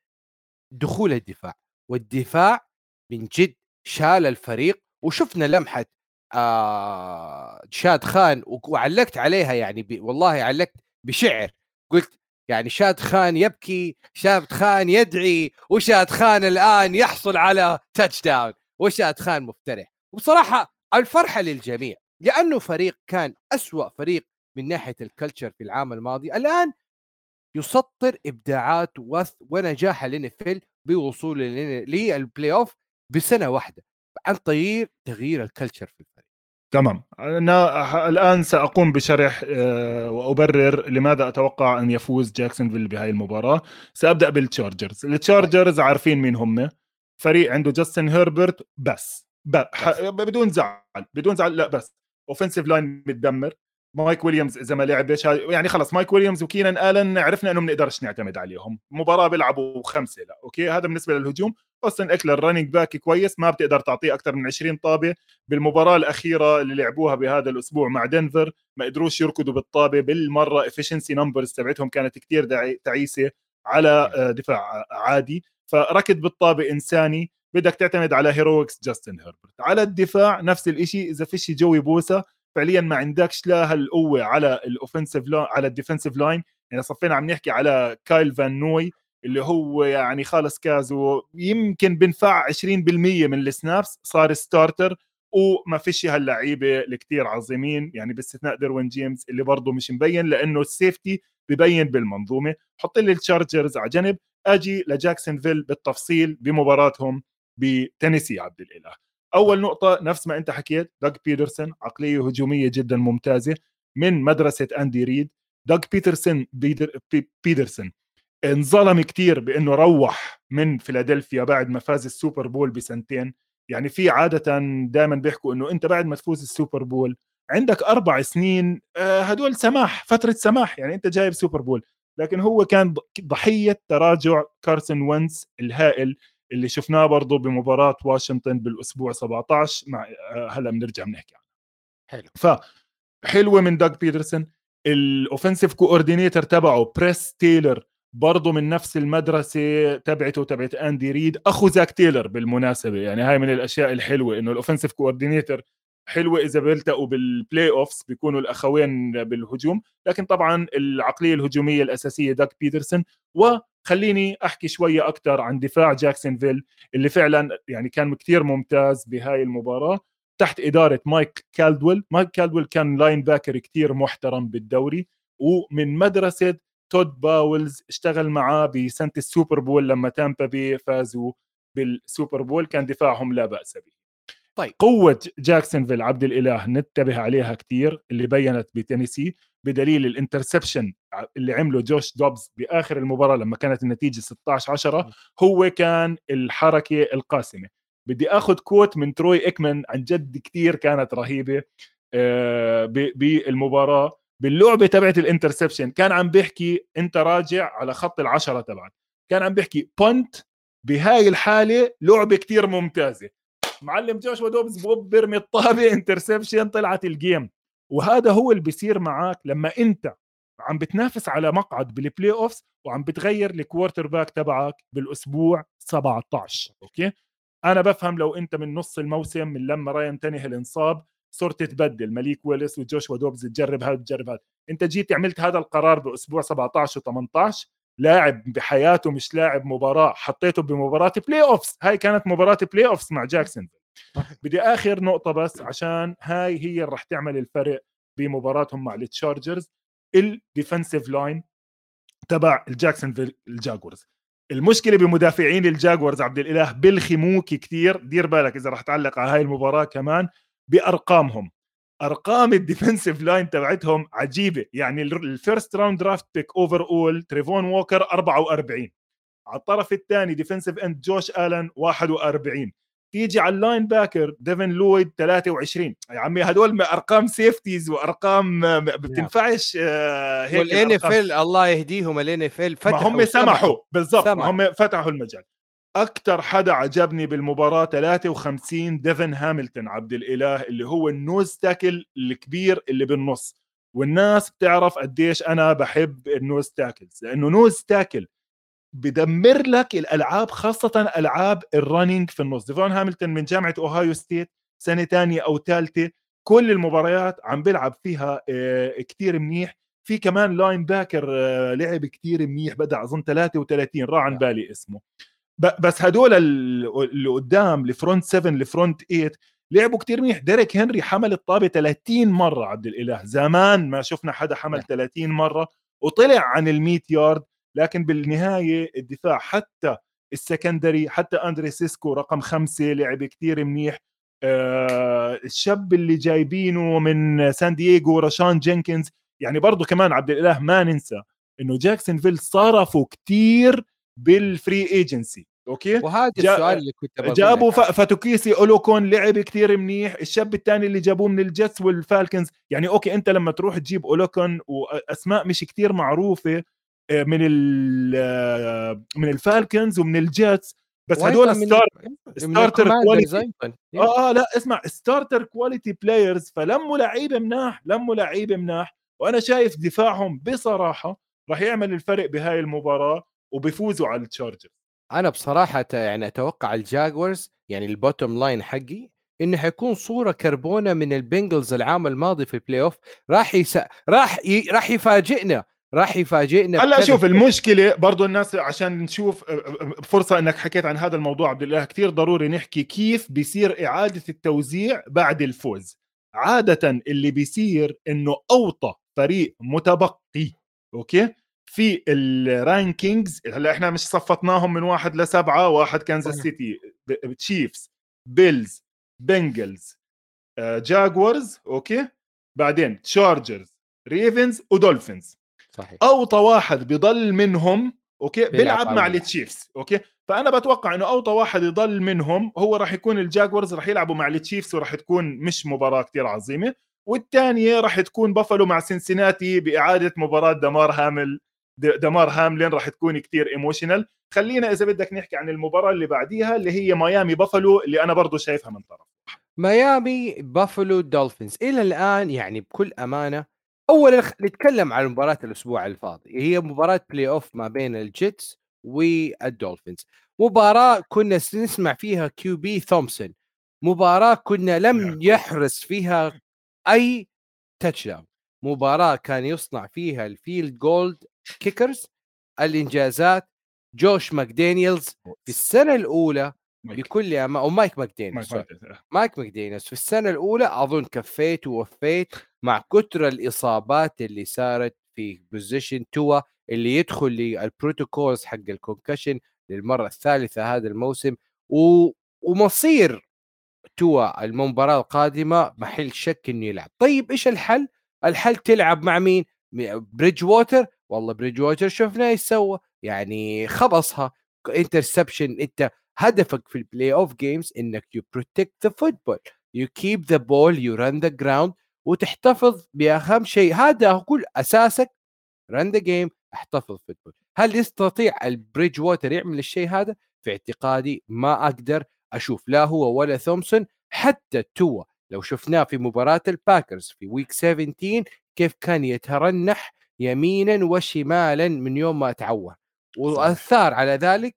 دخول الدفاع والدفاع من جد شال الفريق وشفنا لمحة آه شاد خان وعلقت عليها يعني والله علقت بشعر. قلت يعني شاد خان يبكي شاد خان يدعي وشاد خان الآن يحصل على touchdown وشاد خان مفترح. وبصراحة الفرحة للجميع لأنه فريق كان أسوأ فريق من ناحية ال culture في العام الماضي الآن يسطر إبداعات ونجاح لجاكسونفيل بوصول لل playoff بسنة واحدة عن طريق تغيير ال culture في الفريق.
تمام. أنا الآن سأقوم بشرح آه، وأبرر لماذا أتوقع أن يفوز جاكسونفيل بهاي المباراة. سأبدأ بالتشارجرز. التشارجرز عارفين مين هم. فريق عنده جاستن هيربرت بس, بس. بدون زعل. بدون زعل لا بس. offensive line متدمر. مايك ويليامز إذا ما لعبش يعني خلص مايك ويليامز وكينان آلن عرفنا انه ما بنقدرش نعتمد عليهم. مباراة بيلعبوا خمسة لا أوكي؟ هذا بالنسبة للهجوم. اوستن اكلر running back كويس ما بتقدر تعطيه أكثر من 20 طابة. بالمباراة الأخيرة اللي لعبوها بهذا الأسبوع مع دنفر ما قدروش يركضوا بالطابة. بالمرة efficiency numbers تبعتهم كانت كثير تعيسة على آه، دفاع عادي. فركض بالطابة انسى. بدك تعتمد على heroics جاستن هيربرت على الدفاع نفس الشيء إذا فيش جوي بوسا فعليا ما عندكش لا هالقوة على ال offensive على ال defensive line يعني صفينا عم نحكي على كايل فان نوي اللي هو يعني خالص كازو يمكن بنفع 20% من ال snaps صار starter وما فيش هاللعيبة الكثير عظيمين يعني باستثناء دروين جيمس اللي برضه مش مبين لأنه ال safety ببين بالمنظومة. حط لي التشارجرز على جنب أجي لجاكسونفيل بالتفصيل بمباراتهم بتينيسي عبد الإله. أول نقطة نفس ما أنت حكيت دوغ بيترسون عقلية هجومية جدا ممتازة من مدرسة أندي ريد. دوغ بيترسون بيتر بيترسون انظلم كثير بإنه روح من فيلادلفيا بعد ما فاز السوبر بول بسنتين. يعني في عادة دائما بيحكوا إنه أنت بعد ما تفوز السوبر بول عندك أربع سنين آه، هدول سماح فترة سماح يعني أنت جايب سوبر بول. لكن هو كان ضحية تراجع كارسون وينز الهائل اللي شفناه برضه بمباراة واشنطن بالأسبوع 17 مع آه، هلا بنرجع بنحكي عنه. حلو. فحلوه من داج بيترسون الأوفنسيف كوردينيتور تبعه بريس تايلر برضه من نفس المدرسة تبعته تبعت اندي ريد أخو زاك تايلر بالمناسبة. يعني هاي من الأشياء الحلوة إنه ال offensive coordinator حلوة إذا بيلتقوا بال playoffs بيكونوا الأخوين بالهجوم. لكن طبعا العقلية الهجومية الأساسية دوغ بيدرسون وخليني أحكي شوية أكثر عن دفاع جاكسونفيل اللي فعلا يعني كان كثير ممتاز بهاي المباراة. تحت إدارة مايك كالدويل مايك كالدويل كان linebacker كثير محترم بالدوري. ومن مدرسة تود باولز اشتغل معاه بسنة السوبر بول لما تامبا بي فازوا بالسوبر بول كان دفاعهم لا بأس به. طيب. قوة جاكسونفيل عبد الإله ننتبه عليها كثير اللي بينت بتينيسي بدليل ال interception اللي عمله جوش دوبز بآخر المباراة لما كانت النتيجة 16 10 هو كان الحركة القاسمة. بدي آخذ quote من تروي إكمن عن جد كثير كانت رهيبة آه، بالمباراة. باللعبة تبعت ال interception كان عم بيحكي أنت راجع على خط العشرة تبعك. كان عم بيحكي punt بهاي الحالة لعبة كثير ممتازة. معلم جوشوا دوبز بوب بيرمي الطابة interception طلعت ال game وهذا هو اللي بيصير معك لما أنت عم بتنافس على مقعد بال playoffs وعم بتغير ال quarterback تبعك بالأسبوع 17 okay؟ أنا بفهم لو أنت من نص الموسم من لما راين تانهيل انصاب صرت تبدل. مليك ويلس وجوشوا دوبز تجرب هذا تجرب هذا. انت جيت عملت هذا القرار بأسبوع 17 و18 لاعب بحياته مش لاعب مباراة حطيته بمباراة playoffs هاي كانت مباراة playoffs مع جاكسون. بدي آخر نقطة بس عشان هاي هي اللي رح تعمل الفرق بمباراتهم مع التشارجرز. ال defensive line تبع الجاكسون الجاكورز. المشكلة بمدافعين الجاكورز عبد الإله بلخموك كثير دير بالك إذا رح تعلق على هاي المباراة كمان. بأرقامهم. أرقام (laughs) ال defensive line تبعتهم عجيبة. يعني ال first round draft pick overall تريفون ووكر 44 على الطرف الثاني defensive end جوش آلن 41 تيجي على ال linebacker ديفن لويد 23 يا عمي هدول أرقام safeties وأرقام ما بتنفعش
آه، هيك وال NFL الله يهديهم ال NFL
فتحوا هم سمحوا. بالضبط. هم فتحوا المجال. أكثر حدا عجبني بالمباراة 53 ديفن هاملتون عبد الإله اللي هو ال nose tackle الكبير اللي بالنص. والناس بتعرف قديش أنا بحب ال nose tackles لأنه nose tackle بدمر لك الألعاب خاصة ألعاب ال running في النص. ديفون هاملتون من جامعة أوهايو ستيت سنة ثانية أو ثالثه كل المباريات عم بيلعب فيها آه، كتير منيح. في كمان linebacker آه، لعب كتير منيح بدأ أظن 33 راح عن بالي اسمه. بس هدول اللي قدام ال front 7 ال front 8 لعبوا كتير منيح. ديريك هنري حمل الطابة 30 مرة عبد الإله. زمان ما شفنا حدا حمل 30 نعم. مرة وطلع عن ال 100 يارد. لكن بالنهاية الدفاع حتى ال secondary حتى أندري سيسكو رقم خمسة لعب كتير منيح. آه الشاب اللي جايبينه من سان دييغو رشان جينكنز. يعني برضه كمان عبد الإله ما ننسى إنه جاكسون صرفوا كتير بال free agency okay؟
وهذا جا... السؤال اللي كنت
جابوا ف... فاتوكيسي أولوكون لعب كثير منيح الشاب الثاني اللي جابوه من الجيتس والفالكنز يعني okay أنت لما تروح تجيب أولوكون وأسماء مش كثير معروفة آه، من آه، من الفالكنز ومن الجيتس بس هدول star starter quality آه آه لا اسمع starter quality players فلموا لعيبه مناح لموا لعيبه مناح وأنا شايف دفاعهم بصراحة راح يعمل الفرق بهاي المباراة وبيفوزوا على التشارجر
أنا بصراحة يعني أتوقع الجاكورز يعني ال bottom line حقي إنه حيكون صورة كربونية من البنجلز العام الماضي في ال playoff راح يس... راح ي... راح يفاجئنا راح يفاجئنا
هلأ شوف المشكلة برضو الناس عشان نشوف فرصة إنك حكيت عن هذا الموضوع عبد الله كثير ضروري نحكي كيف بيصير إعادة التوزيع بعد الفوز. عاده اللي بيصير إنه أوطى فريق متبقي okay؟ في ال rankings هلأ إحنا مش صفطناهم من واحد لسبعة واحد كانزاس سيتي تشيفز بيلز بنجلز جاكورز okay؟ بعدين تشارجرز ريفنز ودولفينز صحيح. أوطى واحد بضل منهم okay؟ بيلعب مع التشيفز okay؟ فأنا بتوقع إنه أوطى واحد يضل منهم هو راح يكون الجاكورز راح يلعبوا مع التشيفز وراح تكون مش مباراة كثير عظيمة والثانيه راح تكون بافلو مع سنسناتي بإعادة مباراة دمار هاملين. دمار هاملين راح تكون كثير emotional خلينا إذا بدك نحكي عن المباراة اللي بعديها اللي هي ميامي بافلو اللي أنا برضو شايفها من طرف.
ميامي بافلو دولفينز. إلى الآن يعني بكل أمانة اولا نتكلم عن مباراة الأسبوع الفاضي هي مباراة playoff ما بين الجيتس والدولفينز. مباراة كنا نسمع فيها QB ثومسون. مباراة كنا لم يحرز فيها أي touchdown مباراة كان يصنع فيها ال field goal kickers الإنجازات جوش ماكدانيلز في السنة الأولى بكل أما أو مايك ماكدانيلز مايك, مايك ماكدانيلز في السنة الأولى أظن كفيت ووفيت مع كثر الإصابات اللي صارت في position توا اللي يدخل لل protocols حق ال concussion للمرة الثالثة هذا الموسم و... ومصير توا المباراة القادمة محل شك إنه يلعب. طيب إيش الحل؟ الحل تلعب مع مين؟ بريدج ووتر والله بريدج ووتر شفناه إيش سوى يعني خبصها interception أنت هدفك في ال playoff games إنك you protect the football you keep the ball you run the ground وتحتفظ بأهم شيء. هذا كل أساسك run the game احتفظ football هل يستطيع البريدج ووتر يعمل الشيء هذا؟ في اعتقادي ما أقدر أشوف لا هو ولا ثومسون حتى توا لو شفناه في مباراة الباكرز في week 17 كيف كان يترنح يمينا وشمالا من يوم ما تعور. وآثار على ذلك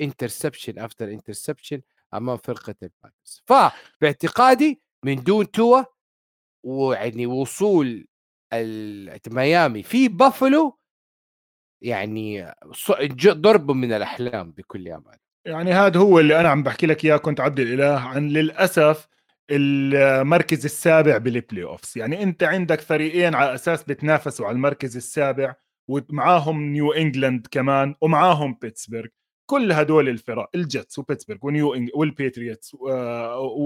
interception after interception أمام فرقة الباكرز فباعتقادي من دون توا ويعني وصول ميامي في بافلو يعني ضرب من الأحلام بكل أمانة.
يعني هذا هو اللي أنا عم بحكي لك إياه كنت عبد الإله. عن للأسف المركز السابع بال playoffs يعني أنت عندك فريقين على أساس بتنافسوا على المركز السابع ومعاهم نيو انجلاند كمان ومعاهم بيتسبرغ كل هدول الفرق الجتس وبيتسبرغ ونيو إنج والبيتريوتس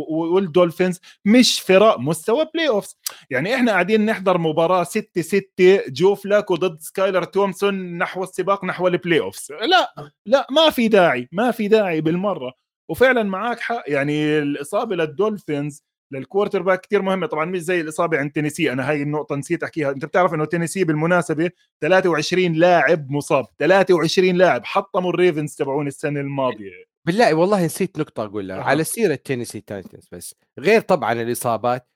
والدولفينز مش فرق مستوى playoffs يعني إحنا قاعدين نحضر مباراة 6 6 جو فلاكو ضد سكايلر تومسون نحو السباق نحو البلاي اوفز لا لا ما في داعي ما في داعي بالمرة. وفعلا معك حق. يعني الإصابة للدولفينز لل quarterback كثير مهمة. طبعا مش زي الإصابة عند تينيسي. أنا هاي النقطة نسيت أحكيها. أنت بتعرف إنه تينيسي بالمناسبة 23 لاعب مصاب. 23 لاعب. حطموا الريفنز تبعون السنة الماضية.
بالله والله نسيت نقطة أقولها. أه. على سيرة تينيسي تايتنز بس. غير طبعا الإصابات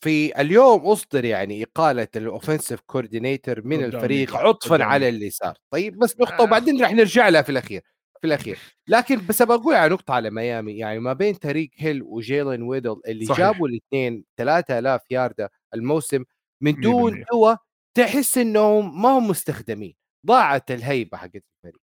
في اليوم أصدر يعني إقالة ال offensive coordinator من الفريق عطفا على اللي صار طيب بس نقطة آه. وبعدين رح نرجع لها في الأخير. في الأخير. لكن بس بقول على نقطة على ميامي يعني ما بين تايريك هيل وجيلين وادل اللي صحيح. جابوا الاثنين 3000 ياردة الموسم من دون قوة تحس إنهم ما هم مستخدمين. ضاعت الهيبة حقت الفريق.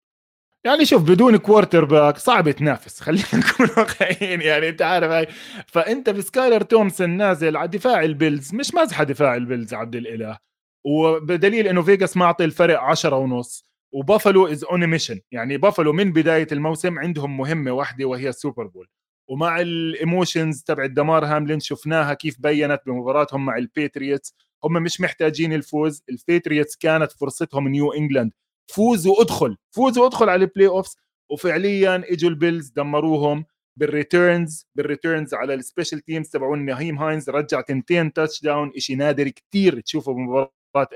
يعني شوف بدون quarterback صعب تنافس خلينا (laughs) نكون واقعيين يعني أنت عارف هاي. فأنت بسكايلر تومسون نازل على دفاع البيلز مش مزحه دفاع البيلز عبد الإله. وبدليل إنه فيجاس معطي الفرق 10 ونص. وبافلو is on mission يعني بافلو من بداية الموسم عندهم مهمة واحدة وهي السوبر بول ومع ال emotions تبع الدمار هاملين شفناها كيف بينت بمباراتهم مع البيتريوتس هم مش محتاجين الفوز. البيتريوتس كانت فرصتهم نيو انجلاند فوز وادخل. فوز وادخل على ال playoffs وفعليا اجوا البيلز دمروهم بال returns بال returns على ال special teams تبعون نهيم هاينز. رجع تنتين touchdown شيء نادر كثير تشوفه بمباراة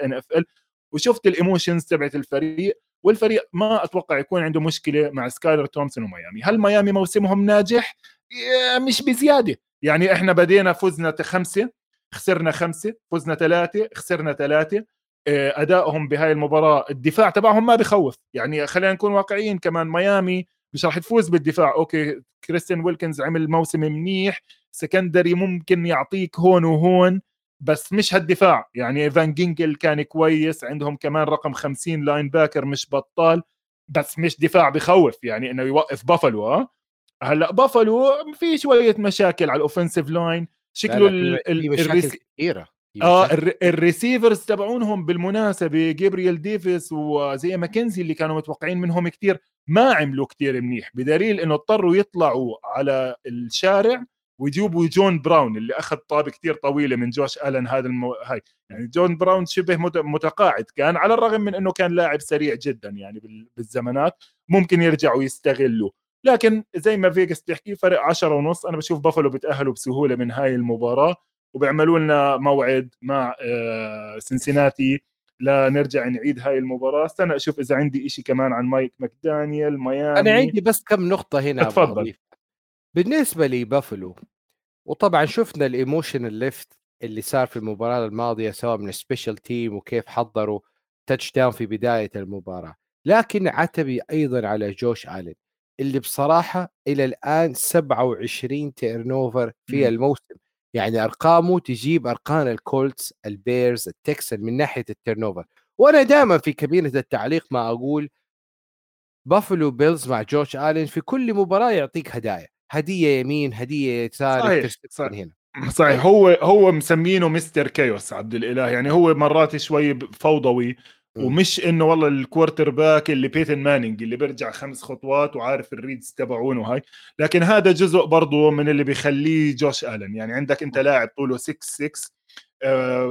ان اف ال وشفت ال emotions تبعت الفريق. والفريق ما أتوقع يكون عنده مشكلة مع سكايلر تومسون وميامي. هل ميامي موسمهم ناجح؟ مش بزيادة. يعني إحنا بدينا فزنا خمسة خسرنا خمسة فزنا ثلاثة خسرنا ثلاثة. آه، أدائهم بهاي المباراة الدفاع تبعهم ما بخوف. يعني خلينا نكون واقعيين كمان ميامي مش راح تفوز بالدفاع. okay كريستيان ويلكنز عمل موسم منيح. secondary ممكن يعطيك هون وهون. بس مش هالدفاع. يعني فان جينجل كان كويس عندهم كمان رقم 50 linebacker مش بطال بس مش دفاع بخوف يعني إنه يوقف بافلو هلأ بافلو في شوية مشاكل على ال offensive line شكله
ال مشاكل كثيره
آه ال receivers تبعونهم بالمناسبة جابرييل ديفيس وزي ماكنزي اللي كانوا متوقعين منهم كثير ما عملوا كثير منيح. بدليل إنه اضطروا يطلعوا على الشارع ويجيبوا جون براون اللي أخذ طابة كثير طويلة من جوش ألن هذا المو... هاي. يعني جون براون شبه متقاعد كان على الرغم من إنه كان لاعب سريع جدا يعني بالزمانات ممكن يرجعوا يستغلوا لكن زي ما فيجاس بيحكي فرق 10 ونص أنا بشوف بافلو بتاهلوا بسهولة من هاي المباراة وبيعملوا لنا موعد مع سنسيناتي آه، لنرجع نعيد هاي المباراة. استنى أشوف إذا عندي إشي كمان عن مايك ماكدانيال ميامي.
أنا عندي بس كم نقطة هنا
تفضل.
بالنسبة لي بافلو وطبعا شفنا ال emotional lift اللي صار في المباراة الماضية سواء من ال special team وكيف حضروا touchdown في بداية المباراة. لكن عتبي أيضا على جوش الين اللي بصراحة إلى الآن 27 turnover في الموسم. يعني أرقامه تجيب أرقام الكولتس البيرز التكسنز من ناحية ال turnover وأنا دائما في كابينة التعليق ما أقول بافلو بيلز مع جوش الين في كل مباراة يعطيك هدايا. هدية يمين هدية يسار
صحيح صحيح. هنا. (clears throat) صحيح. هو هو مسمينه Mister Chaos عبد الإله. يعني هو مرات شوي فوضوي ومش إنه والله ال quarterback اللي بيتون مانينج اللي بيرجع خمس خطوات وعارف ال reads تبعونه هاي. لكن هذا جزء برضه من اللي بيخليه جوش آلن. يعني عندك أنت لاعب طوله 6 6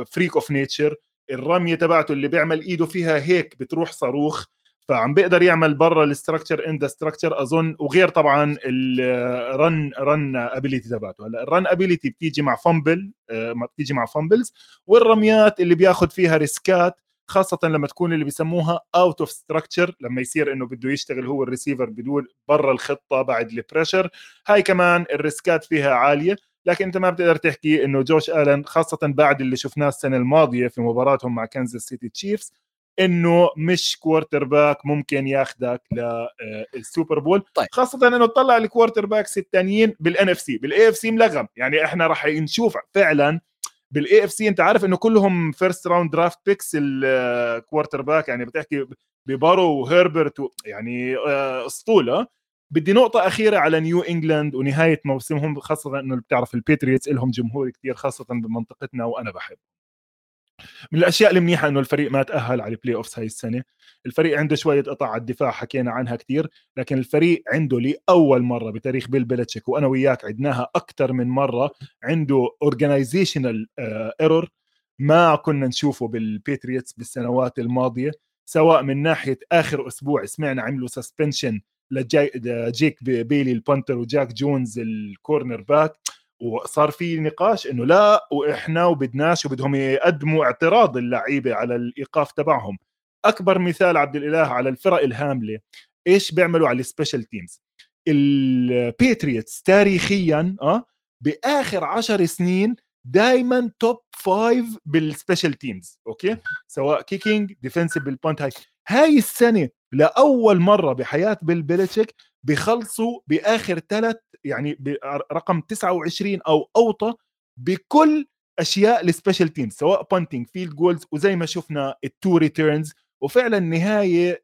freak of nature الرمية تبعته اللي بيعمل إيده فيها هيك بتروح صاروخ فعم بيقدر يعمل برا ال structure in the structure أظن وغير طبعا ال run run ability تبعته. هلأ ال run ability بتيجي مع fumble آه، بتيجي مع fumbles والرميات اللي بياخذ فيها risk ات خاصة لما تكون اللي بيسموها out of structure لما يصير إنه بده يشتغل هو الريسيفر بدون برا الخطة بعد ال pressure هاي كمان ال risk ات فيها عالية. لكن أنت ما بتقدر تحكي إنه جوش آلن خاصة بعد اللي شفناه السنة الماضية في مباراتهم مع كنزاس سيتي تشيفز إنه مش quarterback ممكن ياخذك للسوبر بول طيب. خاصة إنه تطلع ال quarterbacks الثانيين بال NFC بال AFC ملغم. يعني إحنا راح نشوف فعلا بال AFC أنت عارف إنه كلهم first round draft picks ال quarterback يعني بتحكي ببارو وهربرت يعني آه، أسطولة. بدي نقطة أخيرة على نيو إنجلاند ونهاية موسمهم خاصة إنه بتعرف الباتريوتس لهم جمهور كثير خاصة بمنطقتنا وأنا بحب من الأشياء المنيحه إنه الفريق ما تأهل على ال playoffs هاي السنة. الفريق عنده شوية قطع على الدفاع حكينا عنها كثير لكن الفريق عنده لأول مرة بتاريخ بيل بيلتشيك وأنا وياك عدناها أكثر من مرة عنده organizational error ما كنا نشوفه بالباتريوتس بالسنوات الماضية سواء من ناحية آخر أسبوع سمعنا عملوا suspension لجيك بيلي ال punter وجاك جونز ال cornerback وصار في نقاش إنه لا وإحنا وبدناش وبدهم يقدموا اعتراض اللعيبة على الإيقاف تبعهم. أكبر مثال عبد الإله على الفرق الهاملة إيش بيعملوا على ال special teams الباتريوتس تاريخيا آه بآخر عشر سنين دائما top five بال special teams okay؟ سواء kicking defensive بال punt هاي. هاي السنة لأول مرة بحياة بيل بيلتشيك بخلصوا بآخر ثلاث يعني رقم 29 أو أوطى بكل أشياء ال special team سواء punting field goals وزي ما شفنا ال two returns وفعلا نهاية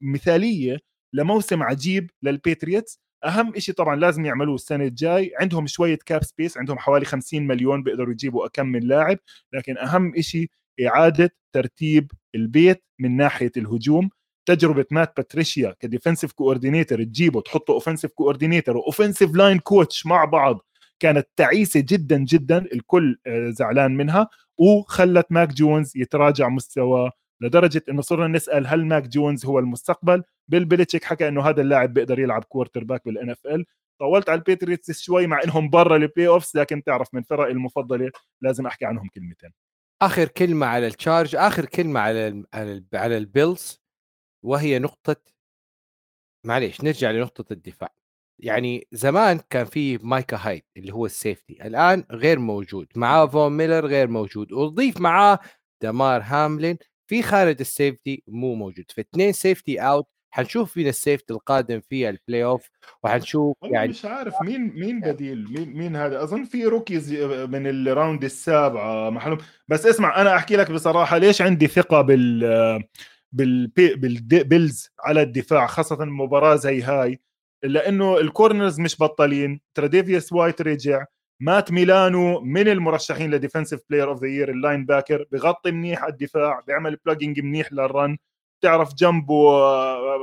مثالية لموسم عجيب للباتريوتس أهم شيء طبعا لازم يعملوه السنة الجاي. عندهم شوية cap space عندهم حوالي 50 مليون بيقدروا يجيبوا أكم من لاعب. لكن أهم شيء إعادة ترتيب البيت من ناحية الهجوم. تجربة مات باتريشيا ك defensive coordinator تجيبه تحطه offensive coordinator و offensive line coach مع بعض كانت تعيسة جدا جدا الكل آه، زعلان منها وخلت ماك جونز يتراجع مستواه لدرجة إنه صرنا نسأل هل ماك جونز هو المستقبل؟ بيل بيلتشيك حكى إنه هذا اللاعب بيقدر يلعب quarterback بال NFL طولت على الباتريوتس شوي مع إنهم برا ال playoffs لكن تعرف من فرق المفضلة لازم أحكي عنهم كلمتين.
آخر كلمة على التشارج آخر كلمة على على, على البيلز وهي نقطة معليش نرجع لنقطة الدفاع. يعني زمان كان في مايكا هايد اللي هو ال safety الآن غير موجود معاه فون ميلر غير موجود وضيف معاه دمار هاملين في خارج ال safety مو موجود. فاثنين safety out حنشوف مين ال safety القادم في ال playoff وحنشوف
يعني مش عارف (laughs) مين مين بديل مين مين هذا؟ أظن في rookies من ال round السابعة محلهم بس اسمع أنا أحكي لك بصراحة ليش عندي ثقة بال بالبيلز على الدفاع خاصة مباراة زي هاي لأنه ال corners مش بطلين تريديفيوس وايت رجع مات ميلانو من المرشحين ل defensive player of the year ال linebacker بغطي منيح على الدفاع بيعمل plugging منيح لل run تعرف جنبه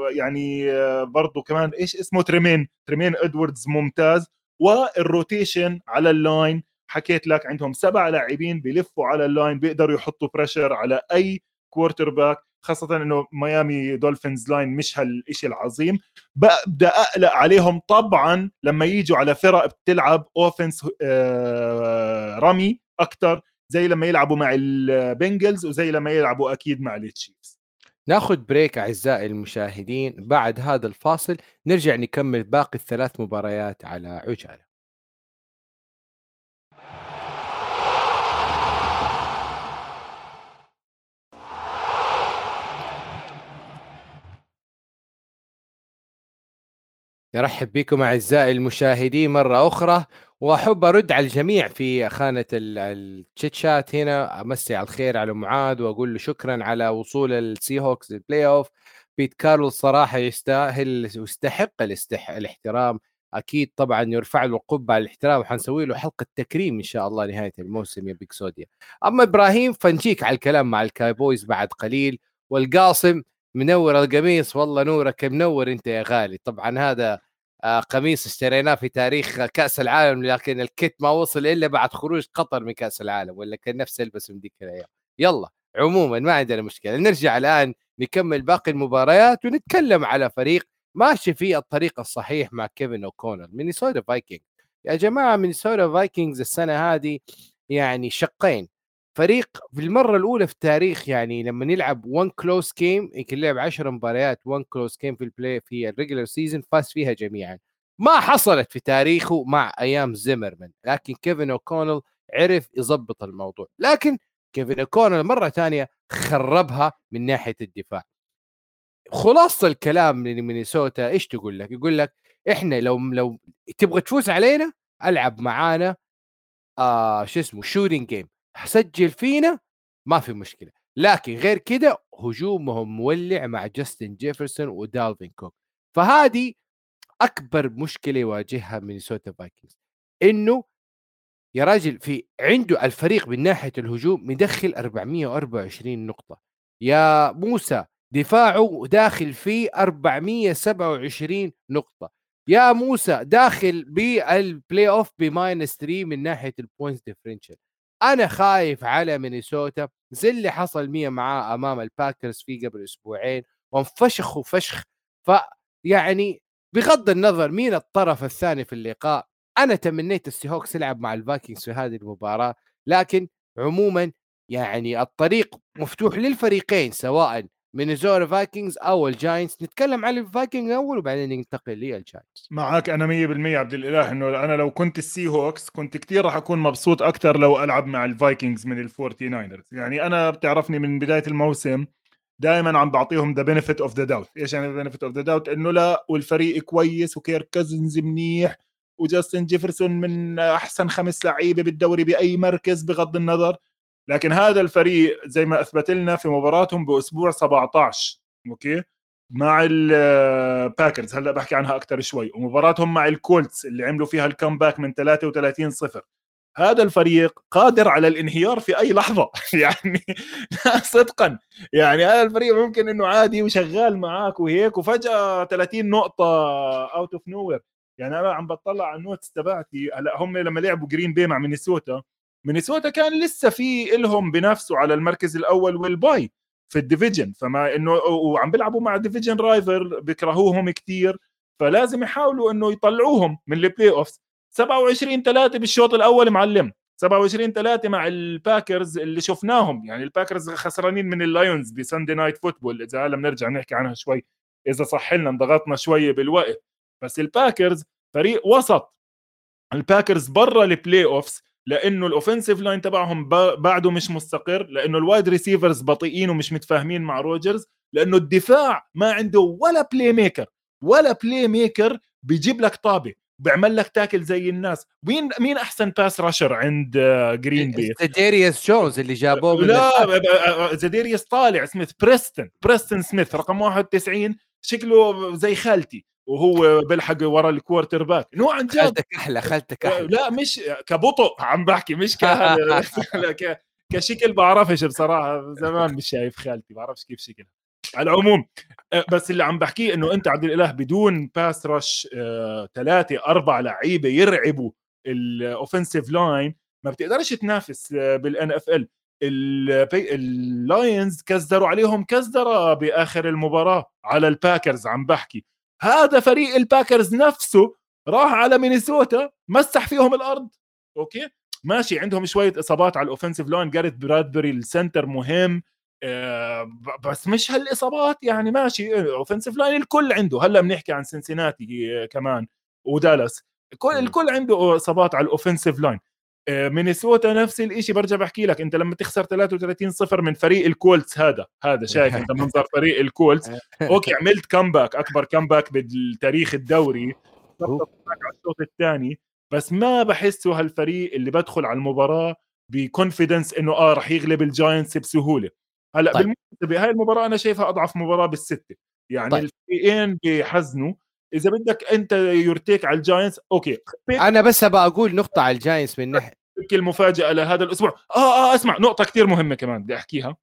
يعني برضه كمان إيش اسمه؟ تريمين تريمين ادموندز ممتاز. وال rotation على ال line حكيت لك عندهم سبع لاعبين بيلفوا على ال line بيقدروا يحطوا pressure على أي quarterback خاصة إنه ميامي دولفينز line مش هالشيء العظيم. ببدا أقلق عليهم طبعا لما يجوا على فرق بتلعب offense آه، رمي أكثر زي لما يلعبوا مع البنجلز وزي لما يلعبوا أكيد مع التشيفز.
ناخذ break أعزائي المشاهدين بعد هذا الفاصل. نرجع نكمل باقي الثلاث مباريات على عجالة. نرحب بكم أعزائي المشاهدين مرة أخرى وأحب أرد على الجميع في خانة ال chit chat هنا. امسي على الخير على معاذ وأقول له شكرا على وصول السي هوكس لل playoff بيت كارل صراحة يستاهل ويستحق الاستح... الاحترام. أكيد طبعا يرفع له القبعه الاحترام وحنسوي له حلقة تكريم إن شاء الله نهاية الموسم يا بيكسوديا أما إبراهيم فنجيك على الكلام مع الكاوبويز بعد قليل. والقاسم منور القميص والله نورك منور أنت يا غالي. طبعا هذا آه، قميص اشتريناه في تاريخ كأس العالم لكن ال kit ما وصل إلا بعد خروج قطر من كأس العالم ولا كان نفسه البس من ذيك الأيام. يلا عموما ما عندنا مشكلة. نرجع الآن نكمل باقي المباريات ونتكلم على فريق ماشي في الطريق الصحيح مع كيفن أوكونل مينيسوتا فايكنج يا جماعة مينيسوتا فايكنجز السنة هذه يعني شقين. فريق في المرة الأولى في التاريخ يعني لما نلعب 1 close game يمكن لعب 10 مباريات 1 close game في ال play في ال regular season فاز فيها جميعا. ما حصلت في تاريخه مع أيام زيمرمان لكن كيفن اوكونل عرف يظبط الموضوع. لكن كيفن اوكونل مرة ثانية خربها من ناحية الدفاع. خلاصة الكلام من مينيسوتا إيش تقول لك؟ يقول لك إحنا لو لو تبغى تفوز علينا ألعب معانا آه شو اسمه shooting game سجل فينا ما في مشكلة. لكن غير كده هجومهم مولع مع جاستن جيفرسون ودالفين كوك فهذه أكبر مشكلة يواجهها مينيسوتا فايكنجز إنه يا راجل في عنده الفريق من ناحية الهجوم مدخل 424 نقطة. يا موسى دفاعه داخل فيه 427 نقطة. يا موسى داخل بال playoff ب minus 3 من ناحية ال points differential أنا خايف على مينيسوتا زي اللي حصل معاه أمام الباكرز في قبل أسبوعين وانفشخوا فشخ فيعني بغض النظر مين الطرف الثاني في اللقاء أنا تمنيت السي هوكس يلعب مع الفايكنجز في هذه المباراة لكن عموما يعني الطريق مفتوح للفريقين سواء مينيسوتا فايكنجز أو الجاينتس. نتكلم عن الفايكنج اول وبعدين ننتقل للجاينتس.
معك أنا 100% عبد الإله إنه أنا لو كنت السي هوكس كنت كثير راح أكون مبسوط أكثر لو ألعب مع الفايكنجز من الفورتي ناينرز يعني أنا بتعرفني من بداية الموسم دائما عم بعطيهم the benefit of the doubt إيش يعني benefit of the doubt إنه لا والفريق كويس وكيرك كازنز منيح وجاستن جيفرسون من أحسن خمس لعيبة بالدوري بأي مركز بغض النظر. لكن هذا الفريق زي ما أثبت لنا في مباراتهم بأسبوع 17 أوكي؟ مع الباكرز هلأ بحكي عنها أكثر شوي. ومباراتهم مع الكولتس اللي عملوا فيها ال comeback من 33 صفر. هذا الفريق قادر على الانهيار في أي لحظة. (laughs) يعني صدقا. يعني هذا الفريق ممكن إنه عادي وشغال معاك وهيك وفجأة 30 نقطة out of nowhere يعني أنا عم بطلع على ال notes تبعتي. هلأ هم لما لعبوا جرين بي مع مينيسوتا مينيسوتا كان لسه في إلهم بنفسه على المركز الأول وال bye في ال division فما إنه وعم بيلعبوا مع division rival بيكرهوهم كثير فلازم يحاولوا إنه يطلعوهم من ال playoffs 27 3 بالشوط الأول معلم 27 3 مع الباكرز اللي شفناهم يعني الباكرز خسرانين من اللايونز ب Sunday Night Football إذا هلا بنرجع نحكي عنها شوي إذا صح لنا انضغطنا شوية بالوقت. بس الباكرز فريق وسط الباكرز برا ال playoffs لأنه ال offensive line تبعهم بعده مش مستقر لأنه ال wide receivers بطيئين ومش متفاهمين مع روجرز لأنه الدفاع ما عنده ولا playmaker ولا playmaker بيجيب لك طابة بيعمل لك tackle زي الناس. مين مين أحسن pass rusher عند جرين بي
زداريوس جونز اللي جابوه
لا زداريوس طالع سميث بريستن بريستن سميث رقم 91 شكله زي خالتي. وهو بيلحق ورا ال quarterback. no عن جد
خلتك أحلى خلتك أحلى.
لا مش كبطء عم بحكي مش (laughs) ك كشكل بعرفش بصراحة زمان مش شايف خالتي بعرفش كيف شكلها. على العموم آه، بس اللي عم بحكيه إنه أنت عبد الإله بدون pass rush ثلاثة أربع لعيبة يرعبوا ال offensive line ما بتقدرش تنافس آه، بال NFL اللاينز كزدروا عليهم كزدره بآخر المباراة على الباكرز عم بحكي. هذا فريق الباكرز نفسه راح على مينيسوتا مسح فيهم الأرض. أوكي؟ ماشي عندهم شوية إصابات على ال offensive line جاريت برادبري ال center مهم. آه بس مش هالإصابات يعني ماشي. offensive line الكل عنده. هلأ بنحكي عن سنسيناتي كمان. ودالاس. الكل الكل عنده إصابات على ال offensive line آه، مينيسوتا نفس الشيء برجع بحكي لك أنت لما تخسر 33 صفر من فريق الكولتس هذا هذا شايف (laughs) أنت منظر فريق الكولتس. أوكي (laughs) عملت comeback أكبر comeback بالتاريخ الدوري. على الشوط الثاني. بس ما بحسه هالفريق اللي بدخل على المباراة ب confidence إنه آه رح يغلب الجاينتس بسهولة. هلأ طيب. بهاي المباراة أنا شايفها أضعف مباراة بالستة. يعني طيب. الفريقين بيحزنوا إذا بدك أنت your take على الجاينتس أوكي.
أنا بس أبغى أقول نقطة على الجاينتس من ناحية
المفاجأة لهذا الأسبوع. آه آه أسمع نقطة كثير مهمة كمان بدي أحكيها.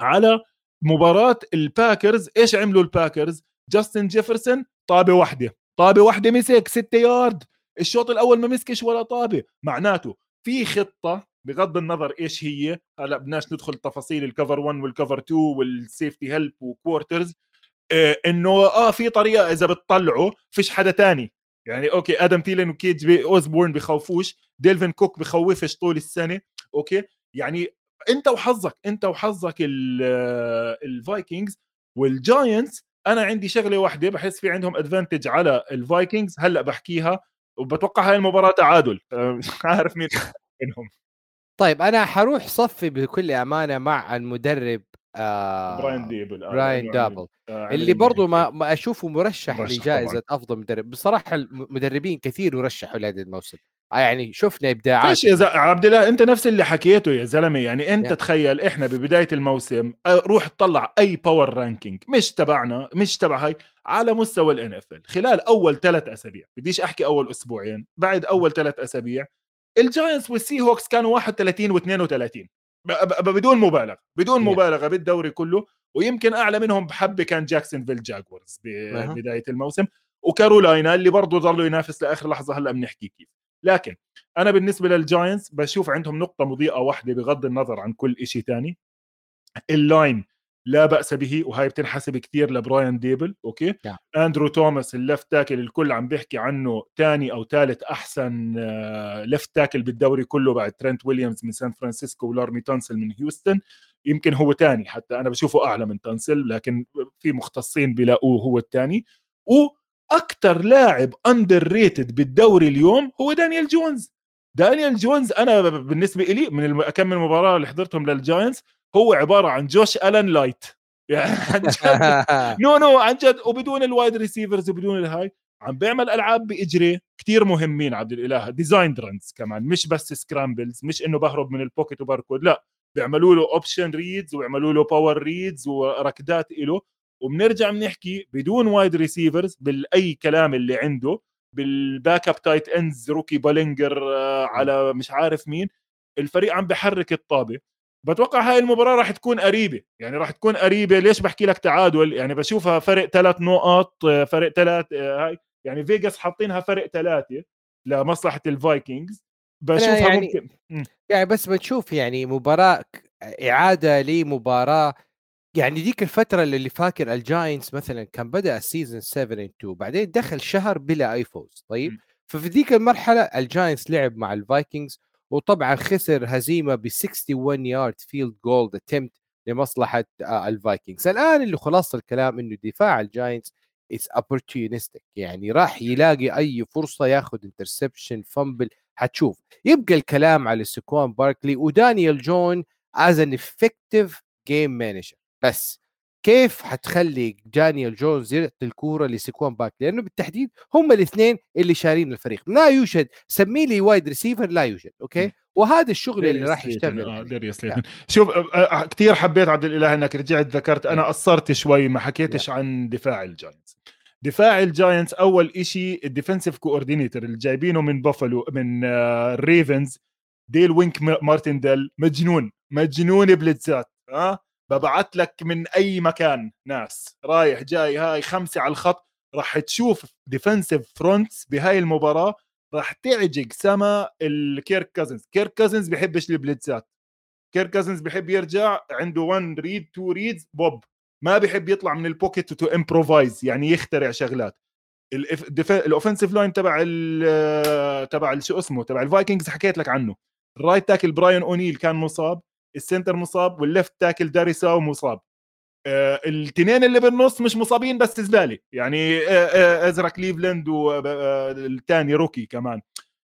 على مباراة الباكرز إيش عملوا الباكرز؟ جاستن جيفرسون طابة واحدة. طابة واحدة مسك 6 يارد. الشوط الأول ما مسكش ولا طابة. معناته في خطة بغض النظر إيش هي هلا بدناش ندخل تفاصيل الكفر 1 والكفر 2 والسيفتي هيلب وكوارترز إنه آه في طريقة إذا بتطلعوا فيش حدا تاني. يعني أوكي آدم تيلن وكي جي أوزبورن بخوفوش دالفين كوك بخوفش طول السنة أوكي؟ يعني أنت وحظك أنت وحظك الفايكنجز والجاينتس. أنا عندي شغلة واحدة بحس في عندهم advantage على الفايكنجز هلأ بحكيها وبتوقع هاي المباراة تعادل. (laughs) مش عارف مين (laughs) منهم.
طيب أنا حروح صفي بكل أمانة مع المدرب
آه براين دابل
آه براين دابل آه اللي برضه ما, ما أشوفه مرشح لجائزة أفضل مدرب. بصراحة المدربين كثير يرشحوا لهذا الموسم. آه يعني شفنا إبداعات
إيش يا ز... عبد الله أنت نفس اللي حكيته يا زلمة. يعني أنت يعني. تخيل إحنا ببداية الموسم آه، روح تطلع أي power ranking مش تبعنا مش تبع هاي على مستوى ال NFL خلال أول ثلاث أسابيع بديش أحكي أول أسبوعين بعد أول ثلاث أسابيع ال Giants وال Seahawks كانوا 31 و32 بدون مبالغة بدون مبالغة بالدوري كله ويمكن أعلى منهم بحبه كان Jacksonville Jaguars ببدايه الموسم. وكارولاينا اللي برضه ظلوا ينافس لآخر لحظة هلا بنحكي كيف. لكن أنا بالنسبة لل Giants بشوف عندهم نقطة مضيئة واحدة بغض النظر عن كل شيء ثاني ال line لا بأس به وهي بتنحسب كثير لبراين ديبل أوكي؟ yeah. أندرو توماس ال left tackle الكل عم بيحكي عنه ثاني أو ثالث أحسن left tackle بالدوري كله بعد ترنت ويليامز من سان فرانسيسكو ولارمي تانسيل من هيوستن. يمكن هو ثاني حتى أنا بشوفه أعلى من تانسيل لكن في مختصين بيلاقوه هو الثاني وأكثر لاعب underrated بالدوري اليوم هو دانيال جونز. دانيال جونز أنا بالنسبة لي من كم من مباراة اللي حضرتهم لل Giants هو عبارة عن جوش ألان light. (laughs) يعني عن جد. (laughs) no no عن جد. وبدون ال wide receivers وبدون الهاي عم بيعمل ألعاب بإجري كثير مهمين عبد الإله. designed runs كمان. مش بس scrambles مش إنه بهرب من ال pocket وباركود لا بيعملوا له option reads ويعملوا له power reads وركدات له وبنرجع بنحكي بدون wide receivers بالأي كلام اللي عنده بال backup tight ends rookie بالينجر على مش عارف مين الفريق عم بحرك الطابة. بتوقع هاي المباراة راح تكون قريبة. يعني راح تكون قريبة. ليش بحكي لك تعادل؟ يعني بشوفها فرق ثلاث نقط فرق ثلاث هاي يعني Vegas حاطينها فرق ثلاثة لمصلحة ال Vikings.
بشوفها يعني ممكن يعني بس بتشوف يعني مباراة إعادة لمباراة. يعني ديك الفترة اللي فاكر ال Giants مثلا كان بدأ ال season 7 2 بعدين دخل شهر بلا أي فوز طيب؟ م. ففي ذيك المرحلة ال Giants لعب مع ال Vikings وطبعا خسر هزيمة ب 61 يارد field goal اتمت لمصلحة آه، ال Vikings. الآن اللي خلاص الكلام إنه دفاع ال Giants is opportunistic يعني راح يلاقي أي فرصة ياخذ interception fumble حتشوف. يبقى الكلام على سكوان باركلي ودانيال جونز an effective game manager بس كيف حتخلي دانيال جونز يعطي الكورة لسيكوان باركلي؟ لأنه بالتحديد هم الاثنين اللي شارين الفريق. لا يوجد سمي لي wide receiver لا يوجد أوكي؟ وهذا الشغل اللي راح يشتغل.
آه شوف آه، آه، كثير حبيت عبد الإله إنك رجعت ذكرت. أنا قصرت شوي ما حكيتش عن دفاع ال Giants دفاع ال Giants أول شيء ال defensive coordinator اللي جايبينه من بافلو من ال Ravens ديل وينك مارتنديل. مجنون مجنون blitzات ها ببعث لك من أي مكان ناس. رايح جاي هاي خمسة على الخط راح تشوف defensive fronts بهاي المباراة راح تعجق سما الكيرك كازنز كيرك كازنز بيحبش ال blitzات. كيرك كازنز بيحب يرجع عنده 1 read 2 reads boop ما بيحب يطلع من ال pocket to improvise يعني يخترع شغلات. ال offensive line تبع تبع شو اسمه تبع ال Vikings حكيت لك عنه. ال right tackle براين اونيل كان مصاب. ال center مصاب وال left tackle داريساو مصاب. آه الاثنين اللي بالنص مش مصابين بس زباله يعني آه آه ازرا كليفلاند والثاني rookie كمان.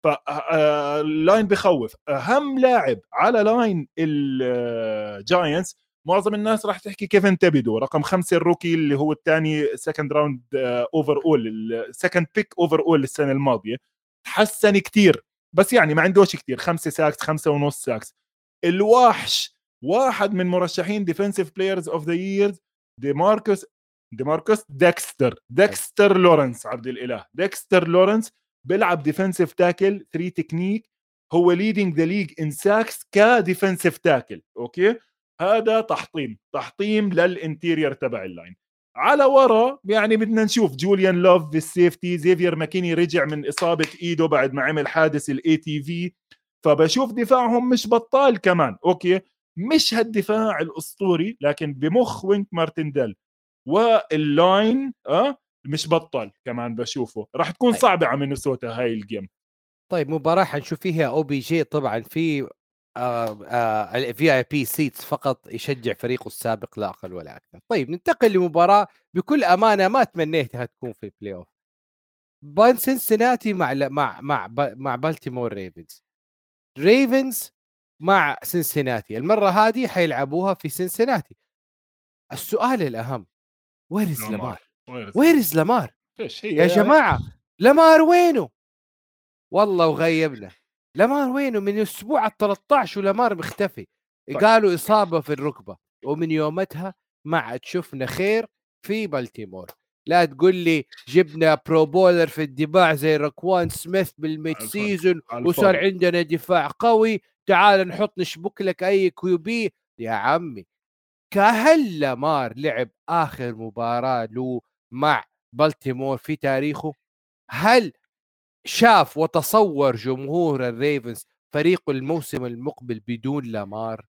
فال line بخوف. أهم لاعب على line ال Giants معظم الناس راح تحكي كيفن تبيدو رقم خمسة ال rookie اللي هو الثاني second round overall ال second pick overall السنة الماضية. تحسن كثير بس يعني ما عندوش كثير خمسة sacks خمسة ونص sacks الوحش واحد من مرشحين defensive players of the ماركوس دي ماركوس ديكستر ديكستر لورنس عبد الإله. ديكستر لورنس بيلعب defensive tackle 3 تكنيك هو leading the league in sacks ك defensive tackle أوكي؟ هذا تحطيم تحطيم لل interior تبع ال line على ورا يعني بدنا نشوف جوليان لوف بال safety زيفير ماكيني رجع من إصابة إيده بعد ما عمل حادث ال ATV فبشوف دفاعهم مش بطال كمان. أوكي؟ مش هالدفاع الأسطوري لكن بمخ وينك مارتنديل. وال line آه مش بطال كمان بشوفه. راح تكون طيب. صعبة على مينيسوتا هاي ال game
طيب مباراة حنشوف فيها OBJ طبعا في ال VIP seats فقط يشجع فريقه السابق لا أقل ولا أكثر. طيب ننتقل لمباراة بكل أمانة ما تمنيتها تكون في ال playoff بان سنسناتي مع مع مع مع بالتيمور Ravens. Ravens مع سنسناتي المرة هذه حيلعبوها في سنسناتي السؤال الأهم where is لامار where is لامار يا جماعة لامار وينه؟ والله وغيبنا لامار وينه؟ من الأسبوع ال 13 ولامار مختفي. طيب. قالوا إصابة في الركبة ومن يومتها ما عاد شفنا خير في بالتيمور لا تقول لي جبنا Pro Bowler في الدفاع زي ركوان سميث بال mid season وصار عندنا دفاع قوي. تعال نحط نشبك لك a QB يا عمي كهل لامار لعب آخر مباراة له مع بالتيمور في تاريخه. هل شاف وتصور جمهور الريفنز فريقهم الموسم المقبل بدون لامار؟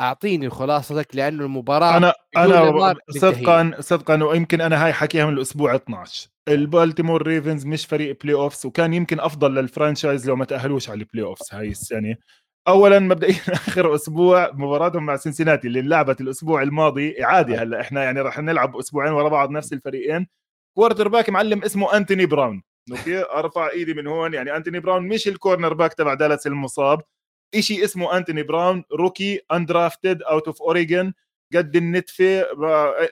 أعطيني خلاصتك لأنه المباراة
أنا أنا صدقا صدقا ويمكن أنا هاي حكيها من الأسبوع 12 البالتيمور ريفنز مش فريق playoffs وكان يمكن أفضل لل franchise لو ما تأهلوش على ال playoffs هاي السنة. اولا مبدئيا (laughs) آخر أسبوع مباراتهم مع سنسيناتي اللي انلعبت الأسبوع الماضي اعاده هلأ إحنا يعني راح نلعب أسبوعين ورا بعض نفس الفريقين. quarterback معلم اسمه انتوني براون أوكي؟ أرفع إيدي من هون يعني انتوني براون مش ال cornerback تبع دالاس المصاب. شيء اسمه أنتوني براون rookie undrafted out of Oregon قد النتفة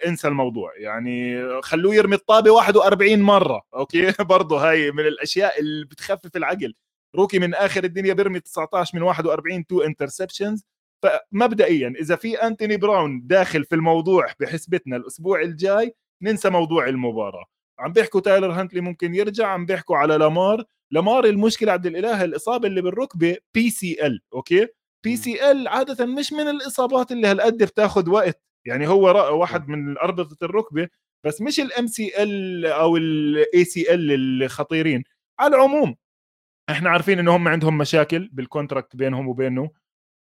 انسى الموضوع. يعني خلوه يرمي الطابة 41 مرة أوكي؟ (laughs) برضه هاي من الأشياء اللي بتخفف العقل. rookie من آخر الدنيا بيرمي 19 من 41 two interceptions فمبدئيا إذا في أنتوني براون داخل في الموضوع بحسبتنا الأسبوع الجاي ننسى موضوع المباراة. عم بيحكوا تايلر هانتلي ممكن يرجع عم بيحكوا على لامار. لامار المشكلة عبد الإله الإصابة اللي بالركبه بي سي ال أوكي؟ بي سي ال عادة مش من الإصابات اللي هالقد بتاخذ وقت. يعني هو واحد من أربطة الركبة بس مش ال MCL أو ال ACL الخطيرين. على العموم إحنا عارفين إنه هم عندهم مشاكل بال contract بينهم وبينه.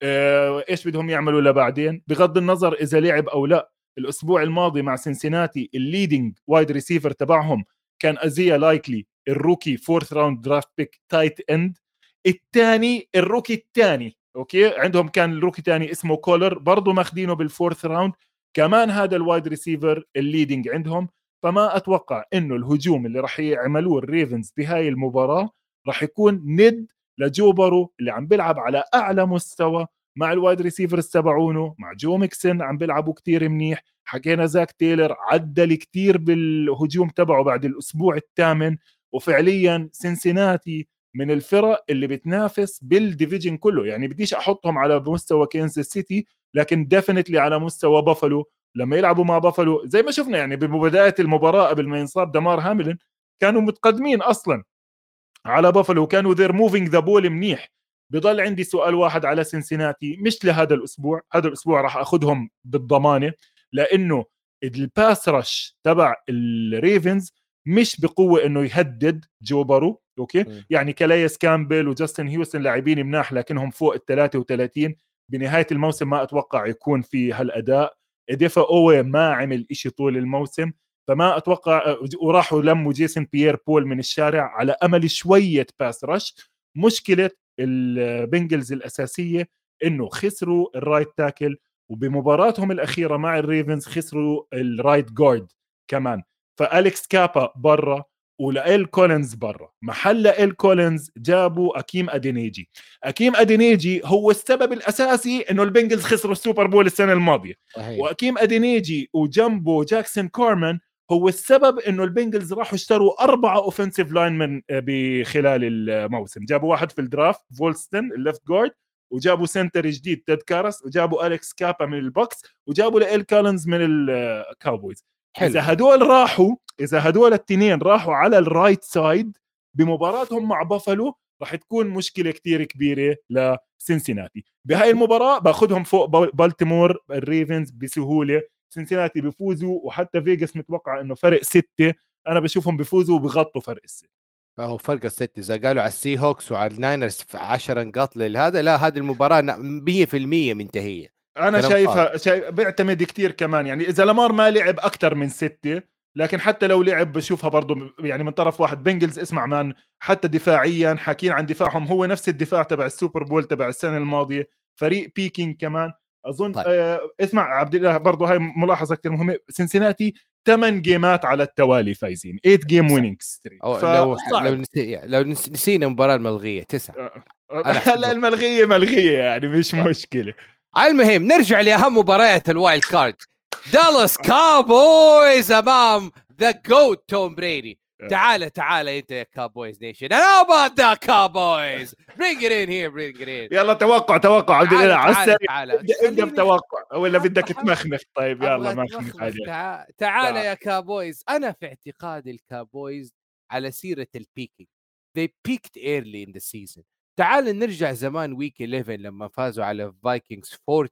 آه إيش بدهم يعملوا لبعدين؟ بغض النظر إذا لعب أو لا الأسبوع الماضي مع سنسيناتي ال leading wide receiver تبعهم كان ايزيا لايكلي ال rookie fourth round draft pick tight end الثاني ال rookie الثاني أوكي؟ عندهم كان ال rookie الثاني اسمه كولر برضه ماخذينه بال fourth round كمان هذا ال wide receiver ال leading عندهم. فما أتوقع إنه الهجوم اللي راح يعملوه الريفنز بهاي المباراة راح يكون ند لجو بارو اللي عم بيلعب على أعلى مستوى مع ال wide receivers تبعونه مع جو ميكسن عم بيلعبوا كتير منيح. حكينا زاك تايلر عدل كتير بالهجوم تبعه بعد الأسبوع الثامن. وفعليا سنسيناتي من الفرق اللي بتنافس بال division كله. يعني بديش أحطهم على مستوى كينزاس سيتي لكن definitely على مستوى بافلو لما يلعبوا مع بافلو زي ما شفنا يعني ببدايه المباراة قبل ما ينصاب دمار هاملن كانوا متقدمين أصلا على بافلو كانوا they're moving the ball منيح. بضل عندي سؤال واحد على سنسيناتي مش لهذا الأسبوع هذا الأسبوع راح أخذهم بالضمانة لأنه ال pass rush تبع الريفنز مش بقوة إنه يهدد جو بارو أوكي؟ م. يعني كلايس كامبل وجاستن هيوستن لاعبين مناح لكنهم فوق ال 33 بنهاية الموسم ما أتوقع يكون في هالأداء. أوديفي أوي ما عمل إشي طول الموسم فما أتوقع وراحوا لموا جيسون بيير بول من الشارع على أمل شوية pass rush مشكلة البنجلز الأساسية إنه خسروا ال right tackle وبمباراتهم الأخيرة مع الريفنز خسروا ال right guard كمان. فأليكس كابا برا ولايل كولينز برا. محل لايل كولينز جابوا أكيم أدينيجي. أكيم أدينيجي هو السبب الأساسي إنه البنجلز خسروا السوبر بول السنة الماضية.
صحيح.
وأكيم أدينيجي وجنبه جاكسون كارمان هو السبب إنه البنجلز راحوا اشتروا أربعة offensive line من بخلال الموسم. جابوا واحد في ال draft فولسون ال left guard وجابوا center جديد تيد كارس وجابوا أليكس كابا من البوكس وجابوا لايل كولينز من الكاوبويز
حلو.
إذا هدول راحوا إذا هدول التنين راحوا على ال right side بمباراتهم مع بافلو راح تكون مشكلة كتير كبيرة لسنسيناتي بهاي المباراة باخذهم فوق بال- بالتيمور الريفنز بسهولة. سنسيناتي بيفوزوا وحتى فيجاس متوقع إنه فرق ستة. أنا بشوفهم بيفوزوا وبغطوا فرق الست
هو فرق الست إذا قالوا على السي هوكس وعلى الناينرز في 10 نقاط لهذا لا هذه المباراة ن- 100%
منتهية.
أنا
شايفها شايف بيعتمد كتير كمان. يعني إذا لامار ما لعب أكثر من ستة لكن حتى لو لعب بشوفها برضه يعني من طرف واحد. بنجلز اسمع man حتى دفاعيا حاكين عن دفاعهم. هو نفس الدفاع تبع السوبر بول تبع السنة الماضية. فريق peaking كمان. أظن
طيب.
طيب. آه اسمع عبد الله برضه هاي ملاحظة كثير مهمة. سنسيناتي ثمان game ات على التوالي فايزين. 8 game winning
streak لو لو نسي لو نس- نسينا المباراه الملغية تسعة. أنا أحسب-
هلا الملغية ملغية يعني مش مشكلة.
المهم نرجع لأهم مباريات ال wild card. دالاس كابويز أمام the GOAT توم بريدي. تعال تعال أنت يا Cowboys nation. أنا أبغى the Cowboys. bring it in here bring it in
يلا توقع توقع. عبد الله على أبدأ بتوقع. ولا بدك تمخمخ؟ طيب يلا مخمخ
تعال تعال. يا كابويز. أنا في اعتقادي الكابويز على سيرة ال peaking they peaked early in the season. تعال نرجع زمان week 11 لما فازوا على الفايكنجز 40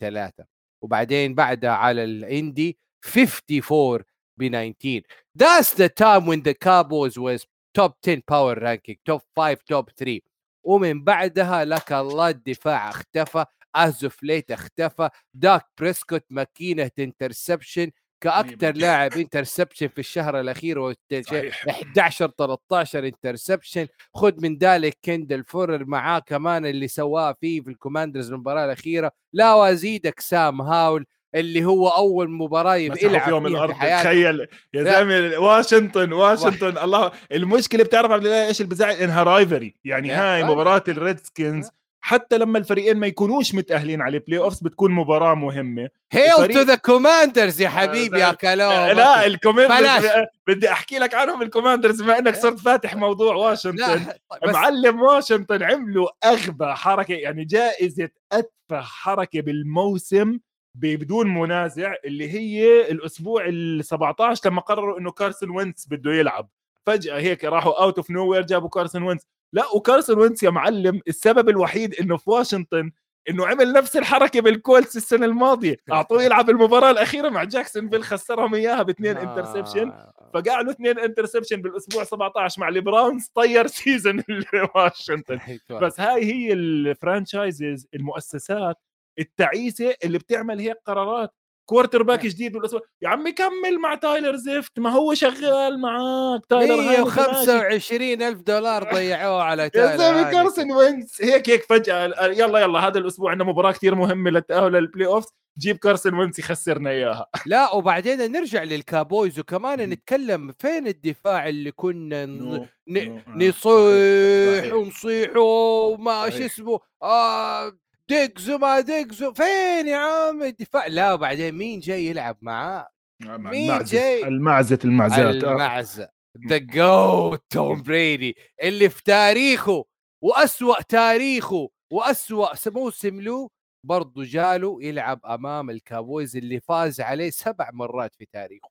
3 وبعدين بعدها على الإندي 54 ب 19 that's the time when the Cowboys was top 10 power ranking top 5 top 3 ومن بعدها لك الله الدفاع اختفى as of late اختفى داك بريسكوت ماكينة interception
كأكثر.
لاعب interception في الشهر الأخير
صحيح.
11 13 interception خذ من ذلك كيندال فولر معاه كمان اللي سواه فيه في الكوماندرز المباراة الأخيرة لا وأزيدك سام هاول اللي هو أول
مباراة
يلعب فيها الأرض
تخيل يا. زلمة واشنطن واشنطن الله المشكلة بتعرف عبد الله إيش اللي بزعل إنها rivalry يعني هاي. مباراة الريدسكنز حتى لما الفريقين ما يكونوش متأهلين على ال playoffs بتكون مباراة
مهمة.
hail
to the Commanders يا حبيبي يا كلام.
لا الكوماندرز. بدي أحكي لك عنهم الكوماندرز بما إنك صرت فاتح موضوع واشنطن
لا بس
معلم واشنطن عملوا أغبى حركة يعني جائزة أتفه حركة بالموسم بدون منازع اللي هي الأسبوع ال 17 لما قرروا إنه كارسون وينتس بده يلعب. فجأة هيك راحوا out of nowhere جابوا كارسون وينتس لا وكارسون وينتس يا معلم السبب الوحيد إنه في واشنطن إنه عمل نفس الحركة بالكولتس السنة الماضية. (laughs) أعطوه يلعب المباراة الأخيرة مع جاكسونفيل خسرهم إياها باثنين interception
آه.
فقع له اثنين interception بالأسبوع 17 مع البراونز طير season (laughs) واشنطن (laughs) بس هاي هي ال franchises المؤسسات التعيسة اللي بتعمل هيك قرارات. quarterback جديد بالاسبوع يا عمي كمل مع تايلر زفت. ما هو شغال معاك. تايلر هاينكي ماشي.
125 ألف دولار (laughs) ضيعوه على
يا
تايلر
زلمة
هاينكي.
كارسون وينتس. هيك هيك فجأة. يلا يلا هذا الأسبوع عندنا مباراة كثير مهمة للتأهل لل playoff جيب كارسون وينتس يخسرنا إياها. (laughs)
لا وبعدين نرجع للكابويز وكمان نتكلم فين الدفاع اللي كنا ن- ن- نصيح. ونصيح وما شو. اسمه؟ آه dogs وما dogs فين يا عم؟ الدفاع لا وبعدين مين جاي يلعب معاه؟ مين
المعزة
جاي؟
المعزة المعزات آه.
المعزة the GOAT توم بريدي اللي في تاريخه وأسوأ تاريخه وأسوأ موسم له برضه جاله يلعب أمام الكابويز اللي فاز عليه سبع مرات في تاريخه.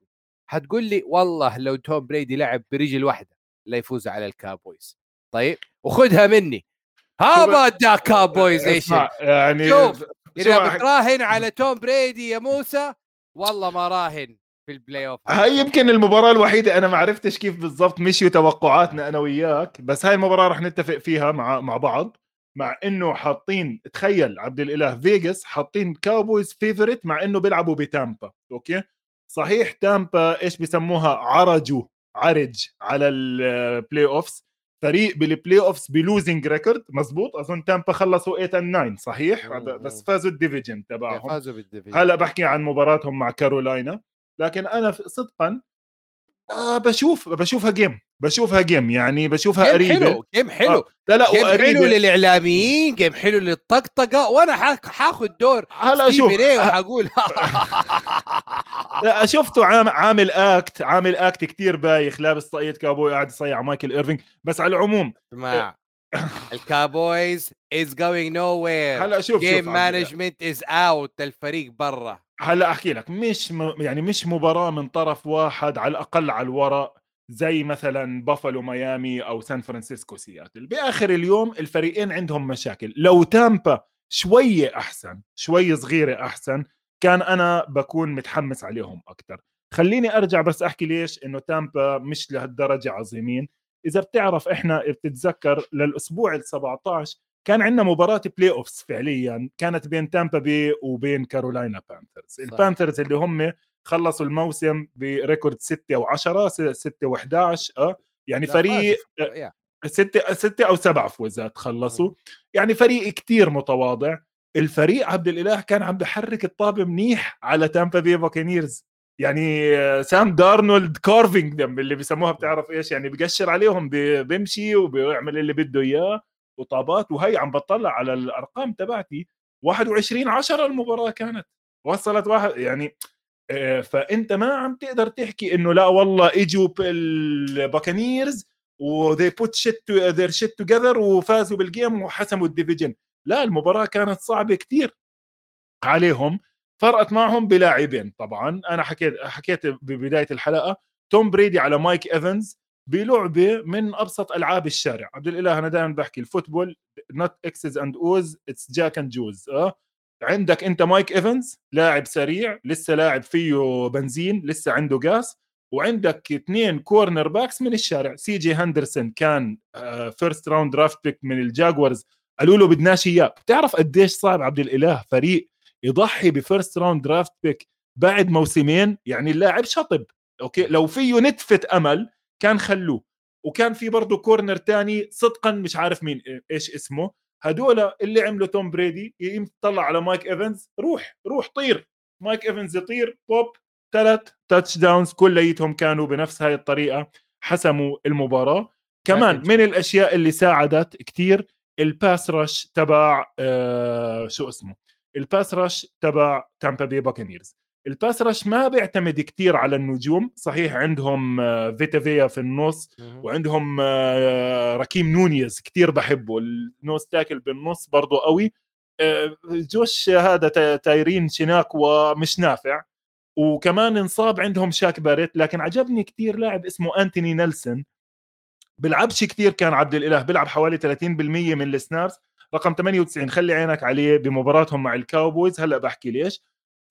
حتقول لي والله لو توم بريدي لعب برجل واحدة لا يفوز على الكابويز. طيب وخذها مني. ها كابويز
إيش يعني
شوف
إذا
بتراهن على توم بريدي يا موسى والله ما راهن في ال playoff
هاي يمكن المباراة الوحيدة أنا ما عرفتش كيف بالضبط مشيوا توقعاتنا أنا وياك بس هاي المباراة رح نتفق فيها مع مع بعض مع إنه حاطين تخيل عبد الإله فيجاس حاطين كاوبويز favorite مع إنه بيلعبوا بتامبا okay؟ صحيح تامبا إيش بيسموها عرجوا عرج على ال playoffs فريق بال playoffs ب losing record مزبوط أظن تامبا خلصوا 8 9 صحيح؟
مم.
بس فازوا ال division تبعهم.
فازوا بال division.
هلا بحكي عن مباراتهم مع كارولاينا لكن أنا صدقا آه بشوف بشوفها game بشوفها game يعني بشوفها
game
قريبة.
حلو game حلو.
آه. لا لا
game حلو
وقريبه
للإعلاميين game حلو للطقطقة وأنا حاخ- حاخذ دور
هلا شوف
ستيفن إيه وحقول.
لا شفته عام عامل act عامل act كتير بايخ لابس طاقية كابوي قاعد يصيع مايكل إيرفن. بس على العموم
اسمع الكابويز is going nowhere
هلا شوف game.
management is out الفريق برا.
هلا أحكي لك مش م... يعني مش مباراة من طرف واحد على الأقل على الورق. زي مثلا بافلو ميامي أو سان فرانسيسكو سياتل. بآخر اليوم الفريقين عندهم مشاكل. لو تامبا شوية أحسن شوي صغيرة أحسن كان أنا بكون متحمس عليهم أكثر خليني أرجع بس أحكي ليش إنه تامبا مش لهالدرجة عظيمين. إذا بتعرف إحنا بتتذكر للأسبوع ال 17 كان عندنا مباراة playoffs فعليا. كانت بين تامبا بي وبين كارولاينا بانثرز. البانثرز اللي هم خلصوا الموسم ب record 6 و10 6 و11 أه؟ يعني فريق
فاز. يا.
ستة ستة أو سبعة فوزات خلصوا. يعني فريق كتير متواضع. الفريق عبد الإله كان عم بحرك الطابة منيح على تامبا بي باكنيرز يعني آه، سام دارنولد carving them اللي بيسموها بتعرف إيش يعني بيقشر عليهم بي- بيمشي وبيعمل اللي بده إياه وطابات. وهي عم بطلع على الأرقام تبعتي 21 10 المباراة كانت. وصلت واحد يعني آه، فأنت ما عم تقدر تحكي إنه لا والله إجوا الباكانيرز و they put shit to their shit together وفازوا بال game وحسموا ال division. لا المباراة كانت صعبة كتير عليهم. فرقت معهم بلاعبين. طبعا أنا حكيت حكيت ببداية الحلقة توم بريدي على مايك إيفنز بلعبة من أبسط ألعاب الشارع. عبد الإله أنا دائما بحكي ال football not Xs and Os it's Jack and Joes آه؟ عندك أنت مايك إيفنز لاعب سريع لسه لاعب فيه بنزين لسه عنده غاز وعندك اثنين cornerbacks من الشارع. سي جي هندرسون كان first round draft pick من الجاغوارز. قالوا له بدناش اياه بتعرف قديش صعب عبد الإله فريق يضحي ب first round draft pick بعد موسمين؟ يعني اللاعب شطب. okay؟ لو فيه نتفة أمل كان خلوه. وكان في برضه corner تاني صدقا مش عارف مين إيش اسمه؟ هدول اللي عملوا توم بريدي يطلع على مايك إيفنز روح روح طير. مايك إيفنز يطير بوب ثلاث touchdowns كليتهم كانوا بنفس هاي الطريقة حسموا المباراة. كمان من الأشياء اللي ساعدت كتير ال pass rush تبع آه شو اسمه؟ ال pass rush تبع تامبا بي باكنيرز ال pass rush ما بيعتمد كتير على النجوم صحيح عندهم آه، فيتا فيا في النص وعندهم آه، ركيم نونيز كتير بحبه ال nose tackle بالنص برضه قوي. آه، جوش هذا تا- ترايون شوينكا مش نافع. وكمان انصاب عندهم شاك باريت لكن عجبني كتير لاعب اسمه أنتوني نيلسون. بيلعبش كتير كان عبد الإله بيلعب حوالي 30% من ال snaps رقم 98 خلي عينك عليه بمباراتهم مع الكاوبويز. هلأ بحكي ليش؟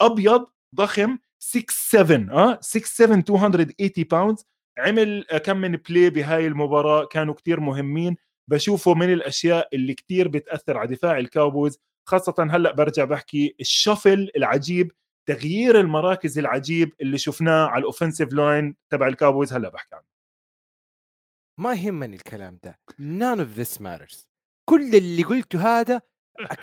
أبيض ضخم 6 7 آه؟ 6 7 280 pounds عمل كم من play بهاي المباراة كانوا كتير مهمين. بشوفه من الأشياء اللي كتير بتأثر على دفاع الكاوبويز. خاصة هلأ برجع بحكي ال shuffle العجيب تغيير المراكز العجيب اللي شفناه على ال offensive line تبع الكاوبويز هلأ بحكي عنه.
ما يهمني الكلام ده. None of this matters. كل اللي قلته هذا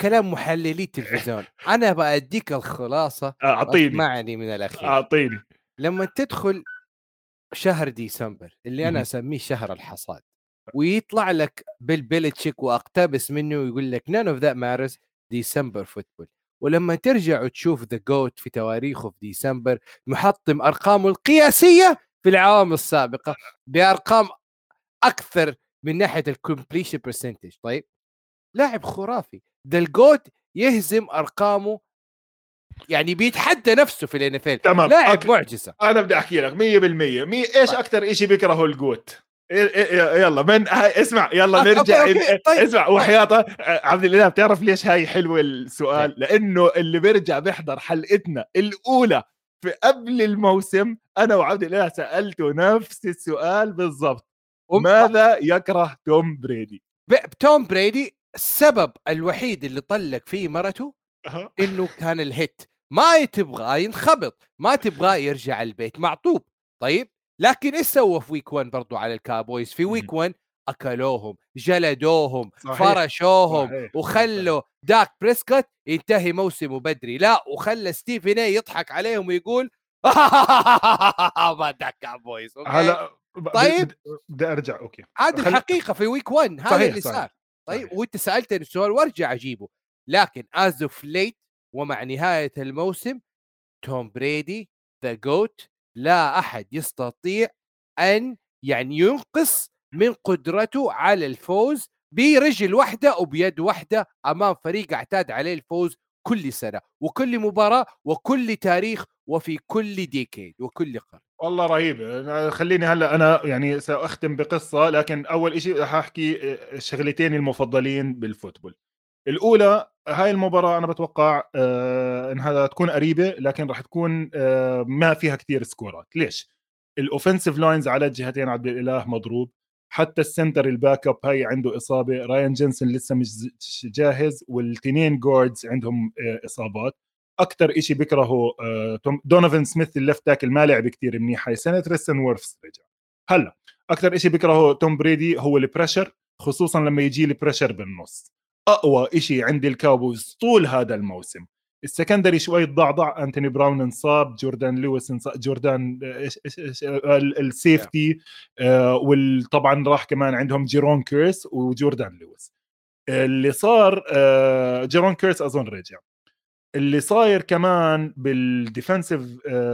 كلام محللي تلفزيون أنا بأديك
الخلاصة أعطيني.
اسمعني من الأخير.
أعطيني.
لما تدخل شهر ديسمبر اللي
أنا.
أسميه شهر الحصاد ويطلع لك بيل بيلتشيك وأقتبس منه ويقول لك none of that matters December football ولما ترجع وتشوف the GOAT في تواريخه في ديسمبر محطم أرقامه القياسية في العوامل السابقة بأرقام أكثر من ناحية ال completion percentage طيب لاعب خرافي. ذا ال GOAT يهزم أرقامه يعني بيتحدى نفسه في ال NF
تمام.
لاعب
okay.
معجزة
أنا بدي أحكي لك 100% مي إيش
طيب.
أكثر شيء بيكرهه ال GOAT إيه- إيه- يلا من اسمع يلا
okay،
نرجع
أوكي، طيب.
اسمع وحياته عبد الاله بتعرف ليش هاي حلوة السؤال لأنه اللي بيرجع بيحضر حلقتنا الأولى في قبل الموسم أنا وعبد الاله سألته نفس السؤال بالضبط ماذا يكره توم بريدي
توم بريدي السبب الوحيد اللي طلق فيه مرته. إنه كان ال hit ما تبغاه ينخبط ما تبغاه يرجع البيت. معطوب. طيب؟ لكن إيش سوى في week 1 برضو على الكابويز؟ في week 1 أكلوهم جلدوهم
صحيح.
فرشوهم
صحيح.
وخلوا داك بريسكوت ينتهي موسمه بدري. لا وخلى ستيفن اي يضحك عليهم ويقول (laughs) them Cowboys
هلا
طيب؟
بدي أرجع okay.
هذه الحقيقة في week 1 هذا اللي صار. طيب
صحيح.
وأنت سالتني السؤال وأرجع أجيبه لكن as of late ومع نهاية الموسم توم بريدي the GOAT لا أحد يستطيع أن يعني ينقص من قدرته على الفوز برجل واحدة وبيد واحدة أمام فريق اعتاد عليه الفوز كل سنة وكل مباراة وكل تاريخ وفي كل decade وكل قرن
والله رهيب. خليني هلأ أنا يعني سأختم بقصة لكن أول شيء رح أحكي الشغلتين المفضلين بال football. الأولى هاي المباراة أنا بتوقع آه انها تكون قريبة لكن راح تكون آه ما فيها كثير سكورات. ليش؟ ال offensive lines على الجهتين عبد الإله مضروب. حتى ال center ال backup هاي عنده إصابة. رايان جينسن لسه مش جاهز والتنين guards عندهم آه إصابات. أكثر شيء بيكرهه آه دونوفان سميث ال left tackle ما لعب كثير منيح هاي سنه تريستن وورفز رجع. هلا أكثر شيء بيكرهه توم بريدي هو ال pressure خصوصا لما يجي ال pressure بالنص. أقوى شيء عند الكاوبويز طول هذا الموسم. ال secondary شوي ضعضع أنتوني براون انصاب جوردان لويس انصاب جوردان إيش إيش ال safety آه وطبعا راح كمان عندهم جيرون كيرس وجوردان لويس. اللي صار آه جيرون كيرس أظن رجع. اللي صاير كمان بال defensive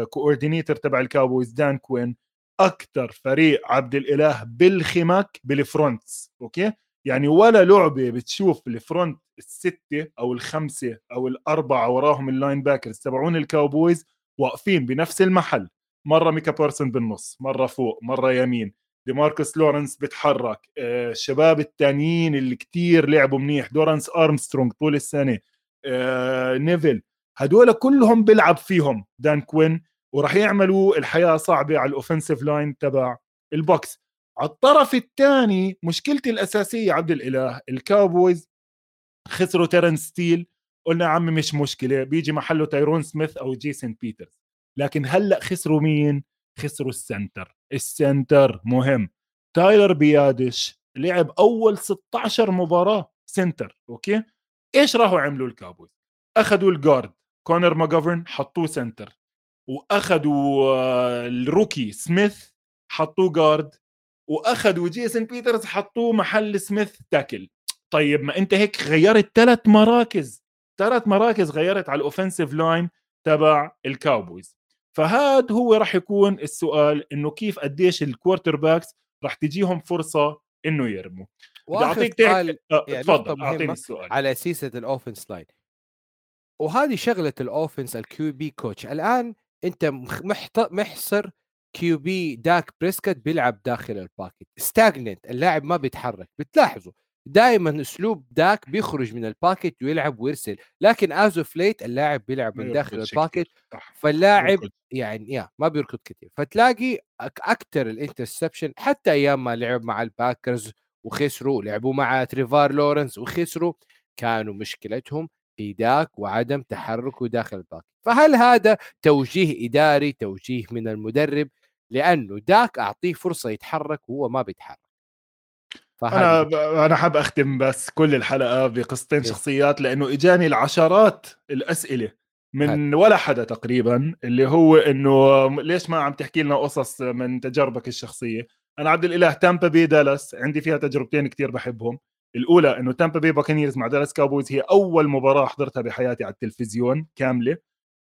coordinator تبع الكاوبويز دان كوين أكثر فريق عبد الإله بلخمك بال fronts okay؟ يعني ولا لعبة بتشوف ال front الستة أو الخمسة أو الأربعة وراهم ال linebackers تبعون الكاوبويز واقفين بنفس المحل. مرة مايكا بارسونز بالنص مرة فوق مرة يمين. ديماركوس لورنس بتحرك آه الشباب التانيين اللي كتير لعبوا منيح دورانس أرمسترونج طول السنة. آه نيفل. هدول كلهم بيلعب فيهم دان كوين وراح يعملوا الحياة صعبة على ال offensive line تبع البوكس. على الطرف الثاني مشكلتي الأساسية عبد الإله الكاوبويز خسروا تيرنس ستيل. قلنا عمي مش مشكلة بيجي محله تايرون سميث أو جيسون بيترز. لكن هلأ خسروا مين؟ خسروا ال center. ال center مهم. تايلر بيادش لعب أول 16 مباراة center okay؟ إيش راحوا عملوا الكابويز؟ أخذوا ال guard كونر ماجوفرن حطوه center وأخذوا آه، ال rookie سميث حطوه guard وأخذوا جيسون بيترز حطوه محل سميث tackle. طيب ما أنت هيك غيرت ثلاث مراكز ثلاث مراكز غيرت على ال offensive line تبع الكاوبويز فهذا هو راح يكون السؤال إنه كيف قديش ال quarterbacks راح تجيهم فرصة إنه يرموا.
اعطيك سؤال آه، تفضل أعطيني السؤال. على سياسه ال offense line وهذه شغلة ال offense ال QB coach الآن أنت محصر QB داك بريسكت بيلعب داخل ال pocket stagnant اللاعب ما بيتحرك. بتلاحظوا دائما أسلوب داك بيخرج من ال pocket ويلعب ويرسل. لكن as of late اللاعب بيلعب من داخل ال pocket فاللاعب يعني يا ما بيركض كثير فتلاقي أكثر ال interception حتى أيام ما لعب مع الباكرز وخسروا لعبوا مع تريفار لورنس وخسروا كانوا مشكلتهم في داك وعدم تحركه داخل ال pocket فهل هذا توجيه إداري توجيه من المدرب؟ لأنه داك أعطيه فرصة يتحرك وهو ما بيتحرك.
أنا ب... أنا حاب أختم بس كل الحلقة بقصتين إيه. شخصيات لأنه إجاني العشرات الأسئلة من هاد. ولا حدا تقريبا اللي هو إنه ليش ما عم تحكي لنا قصص من تجاربك الشخصية؟ أنا عبد الإله تامبا بي دالاس عندي فيها تجربتين كتير بحبهم. الأولى إنه تامبا بي باكنيرز مع دالاس كاوبويز هي أول مباراة حضرتها بحياتي على التلفزيون كاملة.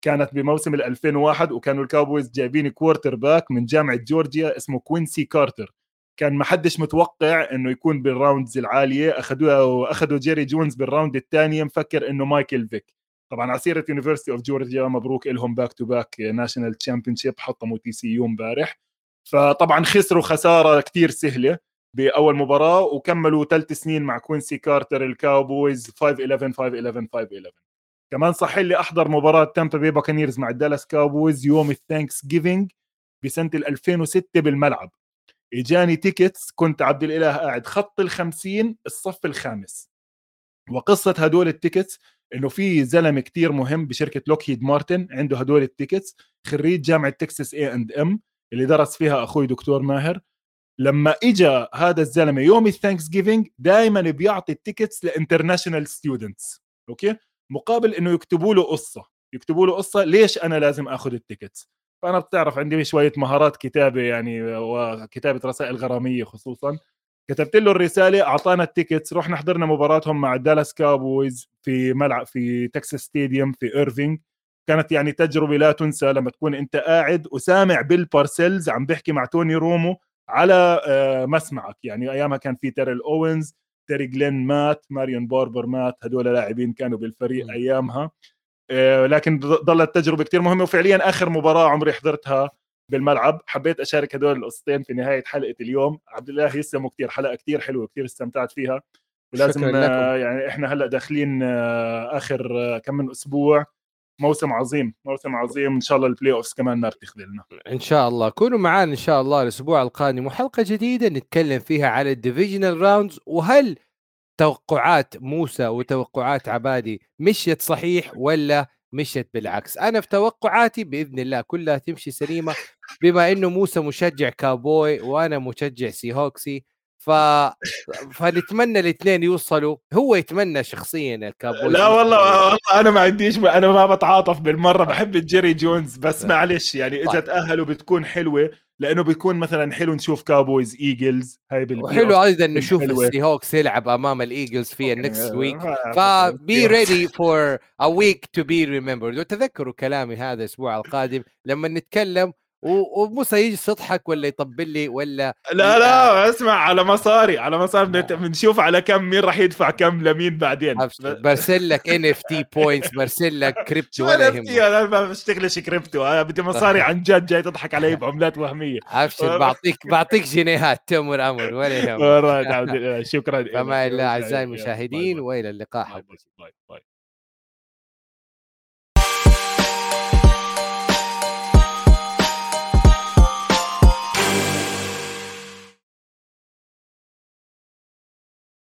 كانت بموسم ال 2001 وكانوا الكاوبويز جايبين quarterback من جامعة جورجيا اسمه كوينسي كارتر كان ما حدش متوقع إنه يكون بال rounds العالية. اخذوه واخذه جيري جونز بال round الثانية مفكر إنه مايكل فيك طبعا على سيره University of Georgia مبروك لهم back to back national championship حطموا TCU امبارح. فطبعا خسروا خسارة كثير سهلة بأول مباراة وكملوا ثلاث سنين مع كوينسي كارتر الكاوبويز 5 11 5 11 5 11 كمان صح لي أحضر مباراة تامبا بي باكانيرز مع الدالاس كاوبويز يوم ال Thanksgiving بسنه 2006 بالملعب. إجاني tickets كنت عبد الإله قاعد خط الخمسين الصف الخامس. وقصة هدول ال tickets إنه في زلمه كتير مهم بشركة لوكهيد مارتن عنده هدول ال tickets خريج جامعة Texas A&M اللي درس فيها أخوي دكتور ماهر لما اجى هذا الزلمة يوم ال Thanksgiving دائما بيعطي ال tickets ل international students okay؟ مقابل إنه يكتبوا له قصة. يكتبوا له قصة ليش أنا لازم آخذ ال tickets؟ فأنا بتعرف عندي شوية مهارات كتابة يعني وكتابه رسائل غرامية خصوصا. كتبت له الرسالة أعطانا ال tickets رحنا حضرنا مباراتهم مع دالاس كابويز في ملعب في Texas Stadium في ايرفينج كانت يعني تجربة لا تنسى لما تكون أنت قاعد وسامع بيل بارسيلز عم بيحكي مع توني رومو على آه، مسمعك. يعني أيامها كان في تيرل أوينز تيري جلين مات ماريون باربر مات هدول لاعبين كانوا بالفريق. أيامها. آه، لكن ظلت تجربة كثير مهمة. وفعليا آخر مباراة عمري حضرتها بالملعب. حبيت أشارك هدول القصتين في نهاية حلقة اليوم. عبد الله يسلموا كثير حلقة كثير حلوة كثير استمتعت فيها. ولازم آه يعني إحنا هلأ داخلين آخر كم من أسبوع. موسم عظيم موسم عظيم. إن شاء الله ال playoffs كمان ما بتخذلنا
إن شاء الله. كونوا معنا إن شاء الله الأسبوع القادم. وحلقة جديدة نتكلم فيها على ال divisional rounds وهل توقعات موسى وتوقعات عبادي مشيت صحيح ولا مشيت بالعكس؟ أنا في توقعاتي بإذن الله كلها تمشي سليمة. بما إنه موسى مشجع كابوي وأنا مشجع سي هوكسي ف فنتمنى الاثنين يوصلوا. هو يتمنى شخصيا الكابوي
لا والله والله أنا ما عنديش أنا ما بتعاطف بالمرة بحب جيري جونز بس معلش يعني اذا طيب. تاهلوا بتكون حلوة لأنه بيكون مثلا حلو نشوف كابويز إيجلز
هاي وحلو أيضا نشوف السي هوكس يلعب أمام الإيجلز في ال next week ف be ready for a week to be remembered وتذكروا كلامي هذا الأسبوع القادم لما نتكلم وموسى يجي تضحك ولا يطبل لي ولا
لا لا اسمع على مصاري على مصاري. بنشوف على كم مين راح يدفع كم لمين بعدين.
برسل لك NFT points برسل لك كريبتو ولا يهمك.
أنا ما بشتغلش كريبتو أنا بدي مصاري عن جد جاي تضحك علي (laughs) بعملات وهمية.
ابشر بعطيك بعطيك جنيهات تمر أمر ولا
يهمك. (laughs)
شكرا في أمان الله أعزائي المشاهدين وإلى اللقاء